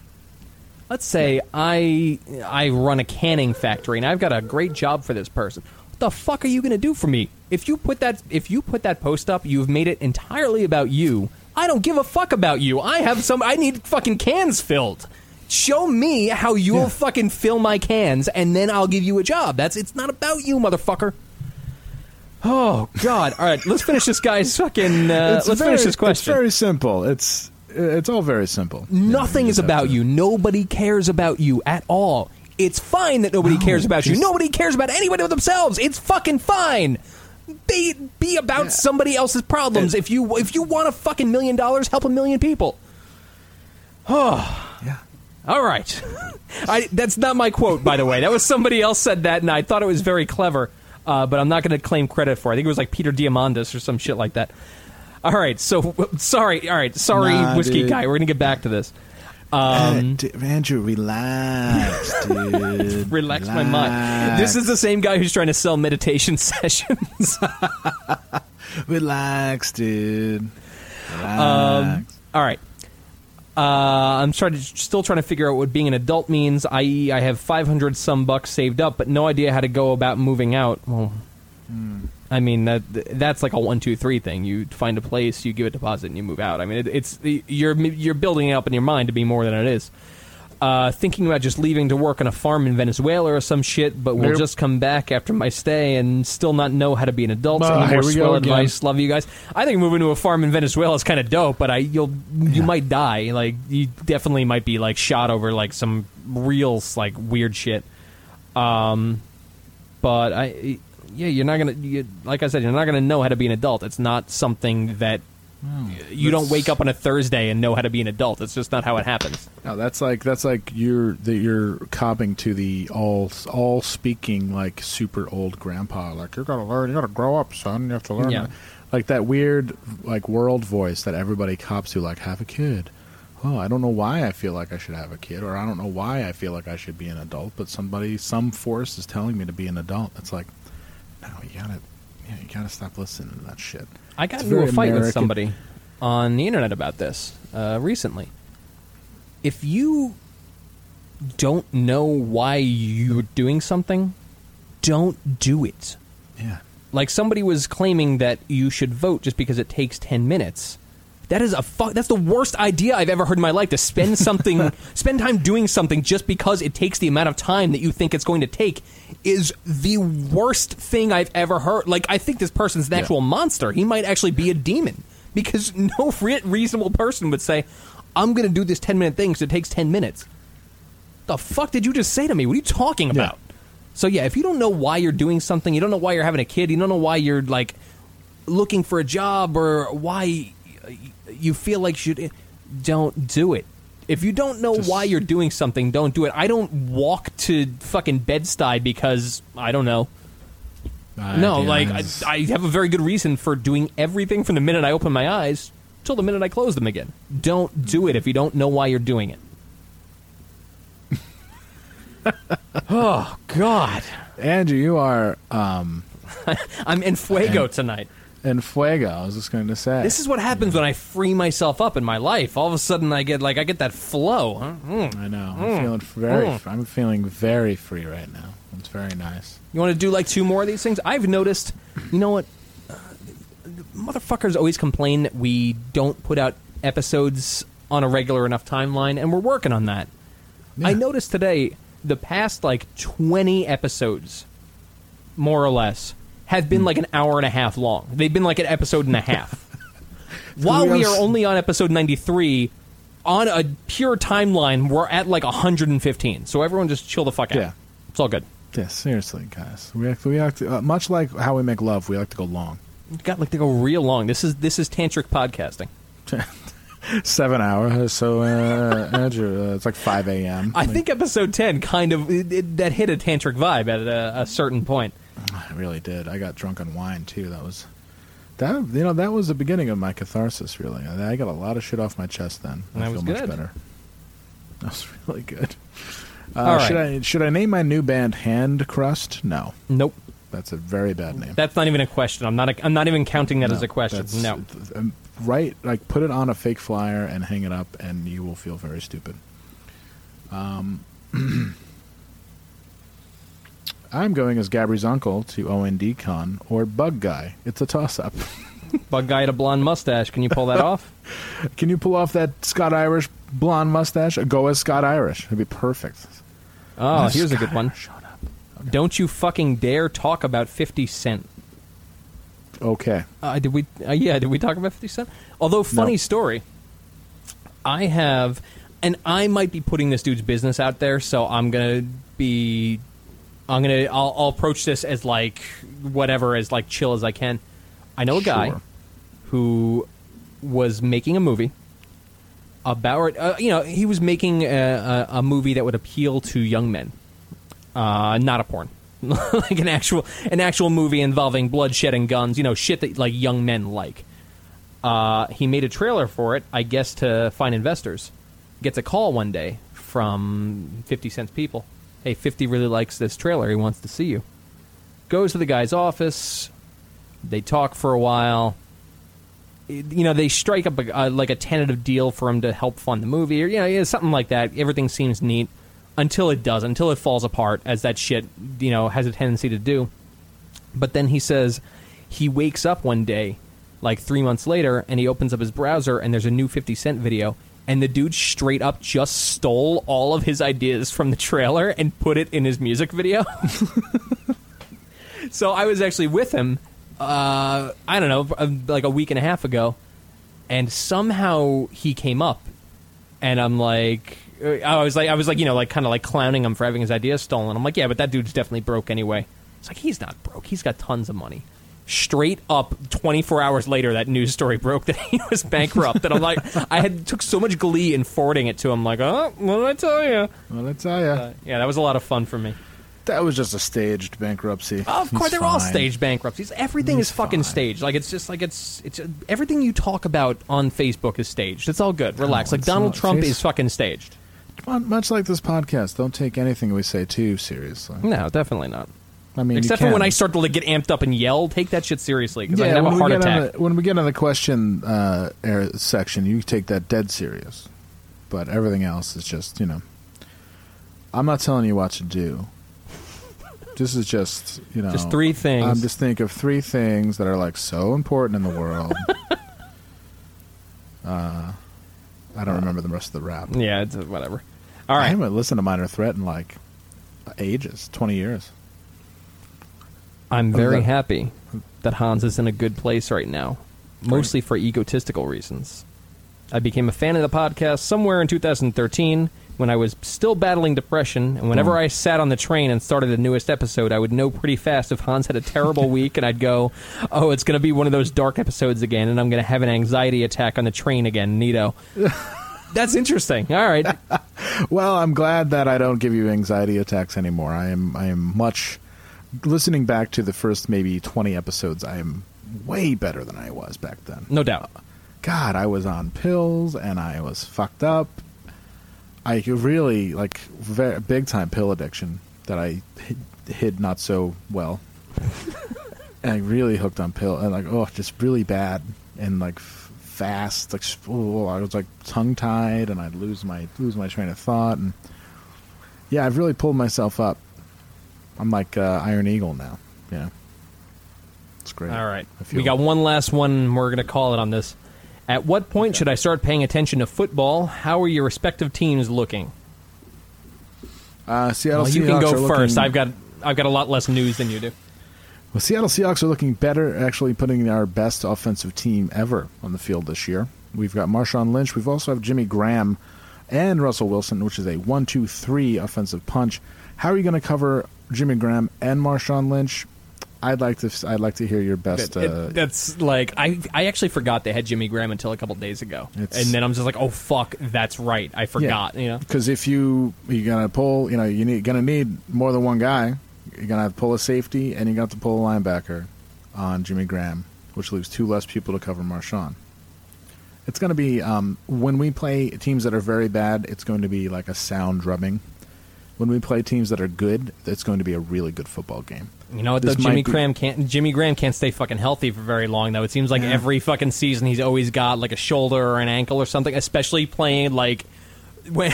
Let's say I I run a canning factory and I've got a great job for this person. What the fuck are you going to do for me? If you put that if you put that post up, you've made it entirely about you. I don't give a fuck about you. I have some I need fucking cans filled. Show me how you'll Yeah. fucking fill my cans and then I'll give you a job. That's it's not about you, motherfucker. Oh god. All right, let's finish this guy's fucking uh, let's very- finish this question. It's very simple. It's it's all very simple. You know, Nothing you is about to- you. Nobody cares about you at all. It's fine that nobody No, cares about you. Nobody cares about anybody but themselves. It's fucking fine. Be be about Yeah. somebody else's problems. It- if you if you want a fucking million dollars, help a million people. Oh. [SIGHS] yeah. All right. [LAUGHS] I, that's not my quote, by the way. That was somebody else said that, and I thought it was very clever. Uh, but I'm not going to claim credit for. it. I think it was like Peter Diamandis or some shit like that. All right. So sorry. All right. Sorry, Nah, whiskey dude. guy. We're going to get back to this. Uh, Um, d- Andrew, relax, [LAUGHS] dude. relax my mind. This is the same guy who's trying to sell meditation [LAUGHS] sessions. [LAUGHS] relax, dude. Relax. Um, all right. Uh, I'm trying to, still trying to figure out what being an adult means. I.e., I have 500 some bucks saved up, but no idea how to go about moving out. Well, I mean that that's like a one, two, three thing. You find a place, you give a deposit, and you move out. I mean, it, it's you're you're building it up in your mind to be more than it is. Uh, thinking about just leaving to work on a farm in Venezuela or some shit, but we'll Nope. just come back after my stay and still not know how to be an adult. Any here more we go swell again. advice? Love you guys. I think moving to a farm in Venezuela is kind of dope, but I you'll you might die. Like you definitely might be like shot over like some real like weird shit. Um, but I yeah, you're not gonna you, like I said, you're not gonna know how to be an adult. It's not something that hmm. you don't wake up on a Thursday and know how to be an adult. It's just not how it happens. No, that's like that's like you're that you're copping to the all all speaking like super old grandpa. Like you gotta learn, you gotta grow up, son. You have to learn. Yeah. Like that weird like world voice that everybody cops to. Like have a kid. Oh, I don't know why I feel like I should have a kid, or I don't know why I feel like I should be an adult. But somebody, some force is telling me to be an adult. It's like, no, you gotta, yeah, you gotta stop listening to that shit. I got It's into a very fight with somebody on the internet about this uh, recently. If you don't know why you're doing something, don't do it. Yeah. Like somebody was claiming that you should vote just because it takes 10 minutes. That is a fuck. That's the worst idea I've ever heard in my life. To spend something, [LAUGHS] spend time doing something just because it takes the amount of time that you think it's going to take, is the worst thing I've ever heard. Like I think this person's an Yeah. actual monster. He might actually be a demon because [LAUGHS] no re- reasonable person would say, "I'm going to do this 10 minute thing because it takes 10 minutes." The fuck did you just say to me? What are you talking Yeah. about? So yeah, if you don't know why you're doing something, you don't know why you're having a kid, you don't know why you're like looking for a job or why you feel like you should eh, don't do it. If you don't know Just- why you're doing something, don't do it. I don't walk to fucking Bed-Stuy because I don't know. no, like I, I have a very good reason for doing everything from the minute I open my eyes till the minute I close them again. Don't do it if you don't know why you're doing it. [LAUGHS] oh God, Andrew, you are um, [LAUGHS] I'm in fuego tonight. In fuego. I was just going to say This is what happens when I free myself up in my life. All of a sudden, I get like I get that flow. Mm. I know. I'm feeling very. Mm. I'm feeling very free right now. It's very nice. You want to do like two more of these things? I've noticed. You know what? Uh, motherfuckers always complain that we don't put out episodes on a regular enough timeline, and we're working on that. I noticed today the past like twenty episodes, more or less, have been like an hour and a half long. They've been like an episode and a half. [LAUGHS] While we are only on episode ninety three. On a pure timeline, we're at like 115. So everyone just chill the fuck out. Yeah. It's all good. Yeah, seriously, guys. We have, we have to, uh, much like how we make love, we like to go long. got like to go real long. This is this is tantric podcasting. [LAUGHS] Seven hours. So uh, Andrew, uh, it's like five a.m. I think episode ten kind of it, it, that hit a tantric vibe at a, a certain point. I really did. I got drunk on wine too. That was that. You know, that was the beginning of my catharsis. Really, I I got a lot of shit off my chest then. I That feel was much good. better. [LAUGHS] That was really good. Uh, right. Should I should I name my new band Hand Crust? No, Nope, that's a very bad name. that's not even a question. I'm not. A, I'm not even counting that No, as a question. No. um, Right, like put it on a fake flyer and hang it up, and you will feel very stupid. Um, [CLEARS THROAT] I'm going as Gabry's uncle to OND Con or Bug Guy. It's a toss up. [LAUGHS] Bug guy at a blonde mustache. Can you pull that off? [LAUGHS] Can you pull off that Scott Irish blonde mustache? Go as Scott Irish. It'd be perfect. Oh, here's a good one. Irish, Shut up. Don't you fucking dare talk about Fifty Cent. Okay. Uh, did we? Uh, yeah, did we talk about Fifty Cent? Although, funny No. story. I have, and I might be putting this dude's business out there, so I'm gonna be, I'm gonna, I'll, I'll approach this as like whatever, as like chill as I can. I know a guy Sure. who was making a movie about, uh, you know, he was making a, a, a movie that would appeal to young men, uh, not a porn, [LAUGHS] like an actual an actual movie involving bloodshed and guns, you know, shit that like young men like. Uh, he made a trailer for it, I guess, to find investors. Gets a call one day from Fifty Cent's people. Hey, Fifty really likes this trailer. He wants to see you. Goes to the guy's office. They talk for a while you know they strike up a, like a tentative deal for him to help fund the movie or you know something like that everything seems neat until it does until it falls apart as that shit you know has a tendency to do but then he says he wakes up one day like 3 months later and he opens up his browser and there's a new 50 cent video and the dude straight up just stole all of his ideas from the trailer and put it in his music video [LAUGHS] so I was actually with him. Uh, I don't know, uh, like a week and a half ago, and somehow he came up, and I'm like, uh, I was like, I was like, you know, like kind of like clowning him for having his ideas stolen. I'm like, yeah, but that dude's definitely broke anyway. It's like he's not broke. He's got tons of money. Straight up, 24 hours later, that news story [LAUGHS] broke that he was bankrupt. and I'm like, I had took so much glee in forwarding it to him. Like, oh, what did I tell you? Well, I tell ya, Uh, yeah, that was a lot of fun for me. that was just a staged bankruptcy. Of course, He's they're all staged bankruptcies. Everything He's is fucking fine. staged. Like it's just like it's it's everything you talk about on Facebook is staged. It's all good. Relax. like Donald not. Trump Face- is fucking staged. Much like this podcast, don't take anything we say too seriously. No, definitely not. I mean, Except for when. I start to like get amped up and yell, take that shit seriously because I have when a we, heart get on attack. the, when we get on the question uh, area section, you take that dead serious. But everything else is just, you know. I'm not telling you what to do. This is just, you know. Just three things. I'm just think of three things that are like so important in the world. [LAUGHS] uh, I don't remember the rest of the rap. yeah, it's uh, whatever. All I right. haven't listened to Minor Threat in like ages, 20 years. I'm very happy that Hans is in a good place right now, mostly for egotistical reasons. I became a fan of the podcast somewhere in 2013 when I was still battling depression, and whenever Hmm. I sat on the train and started the newest episode, I would know pretty fast if Hans had a terrible week, and I'd go, "Oh, it's going to be one of those dark episodes again, and I'm going to have an anxiety attack on the train again." Nito. [LAUGHS] That's interesting. All right. [LAUGHS] Well, I'm glad that I don't give you anxiety attacks anymore. I am I am much listening back to the first maybe 20 episodes. I am way better than I was back then. No doubt. Uh, God, I was on pills and I was fucked up. I really like very, big time pill addiction that I hid, hid not so well. and I really hooked on pill and like oh, just really bad and like f- fast. Like oh, I was like tongue tied and I'd lose my lose my train of thought and yeah, I've really pulled myself up. I'm like uh, Iron Eagle now. Yeah, it's great. All right. We got one last one. We're going to call it on this. At what point should I start paying attention to football? How are your respective teams looking? Uh, Seattle Well, you can Seahawks go are looking- first. I've got I've got a lot less news than you do. Well, Seattle Seahawks are looking better, actually putting our best offensive team ever on the field this year. We've got Marshawn Lynch. We've also have Jimmy Graham and Russell Wilson, which is a one-two-three offensive punch. How are you going to cover Jimmy Graham and Marshawn Lynch? I'd like to. I'd like to hear your best. That- it- uh, that's like I I actually forgot they had Jimmy Graham until a couple days ago, and then I'm just like, oh fuck, that's right, I forgot. You know, Because if you you're gonna pull, you know, you need gonna need more than one guy. You're gonna have to pull a safety, and you got to pull a linebacker on Jimmy Graham, which leaves two less people to cover Marshawn. It's gonna be um, when we play teams that are very bad. It's going to be like a sound drubbing. When we play teams that are good, it's going to be a really good football game. you know Though Jimmy be- Graham can't Jimmy Graham can't stay fucking healthy for very long though. It seems like Yeah. every fucking season he's always got like a shoulder or an ankle or something. Especially playing like [LAUGHS] when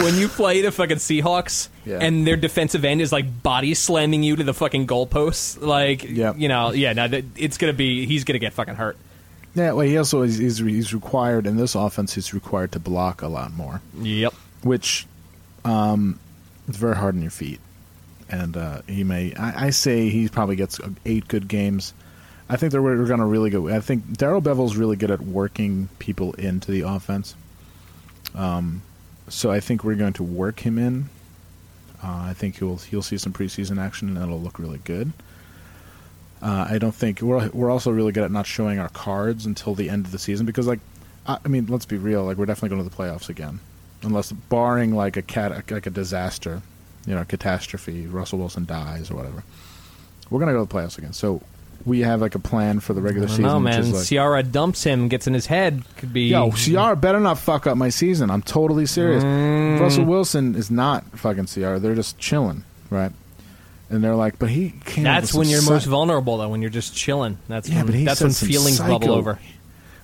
when you play the fucking Seahawks Yeah. and their defensive end is like body slamming you to the fucking goalposts. Like Yep. you know, yeah, now it's gonna be he's gonna get fucking hurt. Yeah, well, he also is he's, he's required in this offense. He's required to block a lot more. Yep. which um, it's very hard on your feet. And uh, he may, I, I say he probably gets eight good games. I think they're we're going to really go. I think Darrell Bevell's really good at working people into the offense. Um, so I think we're going to work him in. Uh, I think he'll he'll see some preseason action and it'll look really good. Uh, I don't think we're we're also really good at not showing our cards until the end of the season because like I, I mean let's be real like we're definitely going to the playoffs again unless barring like a cat like a disaster, you know, catastrophe, Russell Wilson dies or whatever. We're gonna go to the playoffs again. So we have like a plan for the regular season. which man. is like, Ciara dumps him, gets in his head. Could be Yo, Ciara better not fuck up my season. I'm totally serious. Mm. Russell Wilson is not fucking Ciara. They're just chilling, right? And they're like, but he with That's when you're psy- most vulnerable, though. When you're just chilling. That's Yeah, when, but he that's when some feelings psycho- bubble over.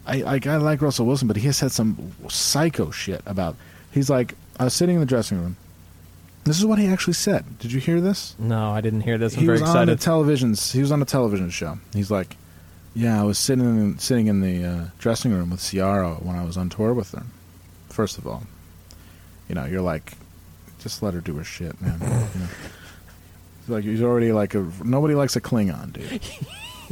I, I I like Russell Wilson, but he has said some psycho shit about. He's like, I was sitting in the dressing room. This is what he actually said. Did you hear this? No, I didn't hear this. I'm he very was on a television. He was on a television show. He's like, "Yeah, I was sitting in, sitting in the uh, dressing room with Ciara when I was on tour with her." First of all, you know, you're like, just let her do her shit, man. you know? [LAUGHS] Like he's already like a nobody likes a Klingon, dude.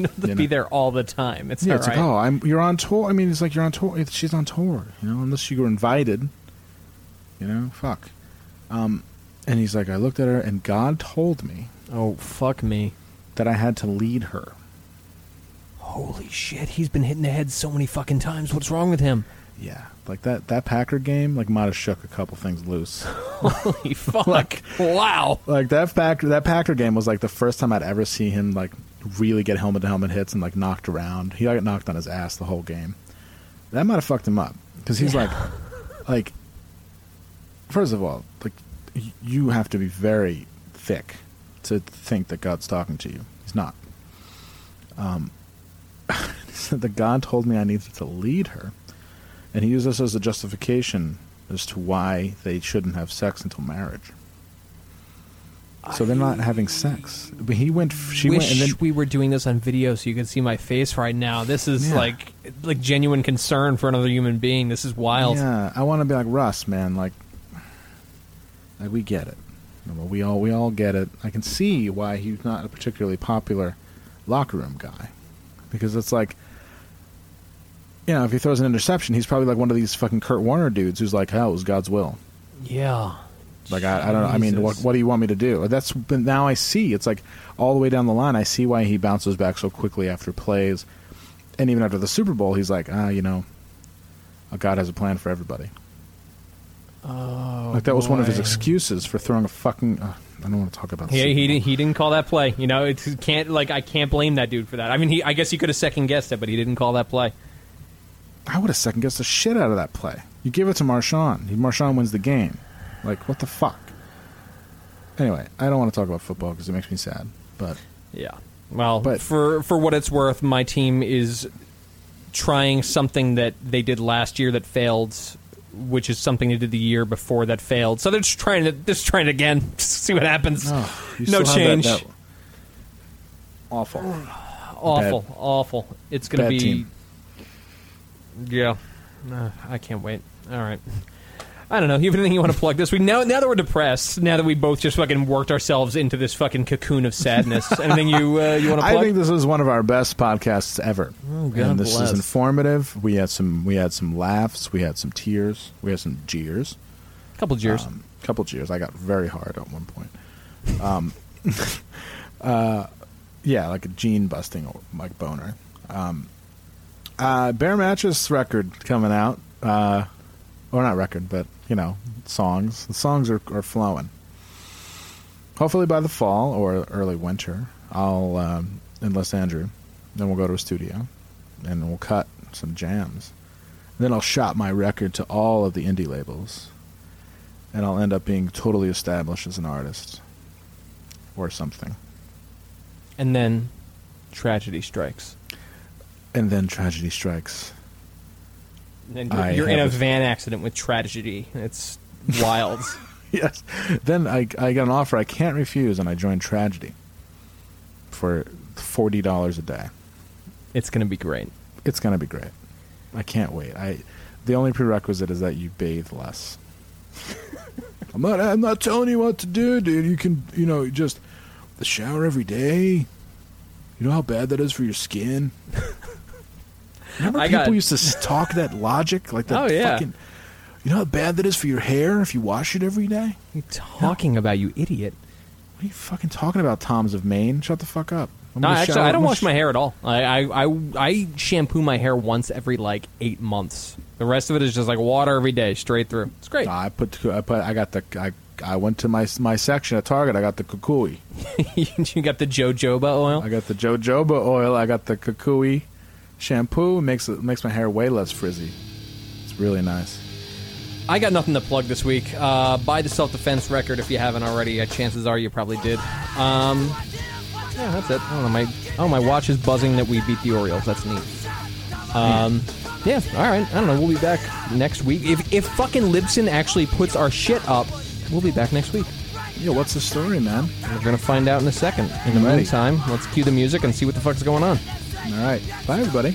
[LAUGHS] to you be there all the time. It's Yeah, it's right. like, oh, I'm you're on tour. I mean, it's like you're on tour. She's on tour, you know, unless you were invited. You know, fuck. Um, and he's like, I looked at her, and God told me oh, fuck me. that I had to lead her. Holy shit, he's been hitting the head so many fucking times. What's wrong with him? Yeah, like that that Packer game, like might have shook a couple things loose. [LAUGHS] [LAUGHS] Holy fuck. Like- wow. like that Packer that Packer game was like the first time I'd ever see him like really get helmet to helmet hits and like knocked around. He got knocked on his ass the whole game. That might have fucked him up because he's like, like, first of all, like you have to be very thick to think that God's talking to you. He's not. Um, [LAUGHS] the God told me I needed to lead her, and he used this as a justification as to why they shouldn't have sex until marriage. So they're not having sex. But he went. She Wish went, and then we were doing this on video so you could see my face right now. This is Yeah. like like genuine concern for another human being. This is wild. Yeah, I want to be like Russ, man. Like, like we get it. We all we all get it. I can see why he's not a particularly popular locker room guy, because it's like, you know, if he throws an interception, he's probably like one of these fucking Kurt Warner dudes who's like, "Hell, it was God's will." Yeah. Like I, I don't know. I mean, what, what do you want me to do? That's but now I see. It's like all the way down the line. I see why he bounces back so quickly after plays, and even after the Super Bowl, he's like, ah, you know, God has a plan for everybody. Oh, Like that was one of his excuses for throwing a fucking. Uh, I don't want to talk about. the He, he, didn't, he didn't call that play. You know, it can't like I can't blame that dude for that. I mean, he I guess he could have second guessed it, but he didn't call that play. I would have second guessed the shit out of that play. You give it to Marshawn. He- Marshawn wins the game. Like what the fuck? Anyway, I don't want to talk about football because it makes me sad. But Yeah. Well, But- for for what it's worth, my team is trying something that they did last year that failed, which is something they did the year before that failed. So they're just trying to just trying it again, [LAUGHS] see what happens. oh, no have that- change. that- awful. [SIGHS] awful, bad- awful. It's gonna be. team. Yeah, Uh, I can't wait. All right. I don't know. You have anything you want to plug this week? Now, now that we're depressed, now that we both just fucking worked ourselves into this fucking cocoon of sadness, [LAUGHS] anything you uh, you want to plug? I think this was one of our best podcasts ever. Oh, God and this bless. is informative. We had some we had some laughs, we had some tears, we had some jeers. A couple jeers. Um, couple jeers. I got very hard at one point. Um, [LAUGHS] uh, Yeah, like a jean busting like boner. Um, uh, Bear Mattress record coming out, uh, or not record, but you know, songs. The songs are, are flowing. Hopefully by the fall or early winter, I'll um, enlist Andrew. Then we'll go to a studio, and we'll cut some jams. then I'll shop my record to all of the indie labels, and I'll end up being totally established as an artist, or something. And then tragedy strikes. And then tragedy strikes. And you're, you're in a van accident with tragedy. It's wild. [LAUGHS] yes. Then I, I got an offer I can't refuse, and I joined Tragedy for forty dollars a day. it's going to be great. It's gonna be great. I can't wait. I the only prerequisite is that you bathe less. [LAUGHS] I'm not. I'm not telling you what to do, dude. You can, you know, just the shower every day. You know how bad that is for your skin. [LAUGHS] Remember I people got- used to talk that logic, like that [LAUGHS] Oh, yeah. fucking. You know how bad that is for your hair if you wash it every day. What are you talking about, you idiot? What are you fucking talking about, Tom's of Maine? Shut the fuck up. I'm No, actually, I don't wash sh- my hair at all. I, I, I, I shampoo my hair once every like eight months. The rest of it is just like water every day, straight through. It's great. Nah, I put. I put. I got the. I. I went to my my section at Target. I got the kukui. [LAUGHS] you got the jojoba oil. I got the jojoba oil. I got the kukui shampoo. Makes it makes my hair way less frizzy. It's really nice. I got nothing to plug this week. Uh, buy the self defense record if you haven't already. Uh, chances are you probably did. Um, yeah, that's it. I don't know. My oh, my watch is buzzing that we beat the Orioles. That's neat. Um, yeah. All right. I don't know. We'll be back next week. If if fucking Libsyn actually puts our shit up, we'll be back next week. Yeah, what's the story, man? We're gonna find out in a second. In the meantime, let's cue the music and see what the fuck's going on. All right, bye everybody.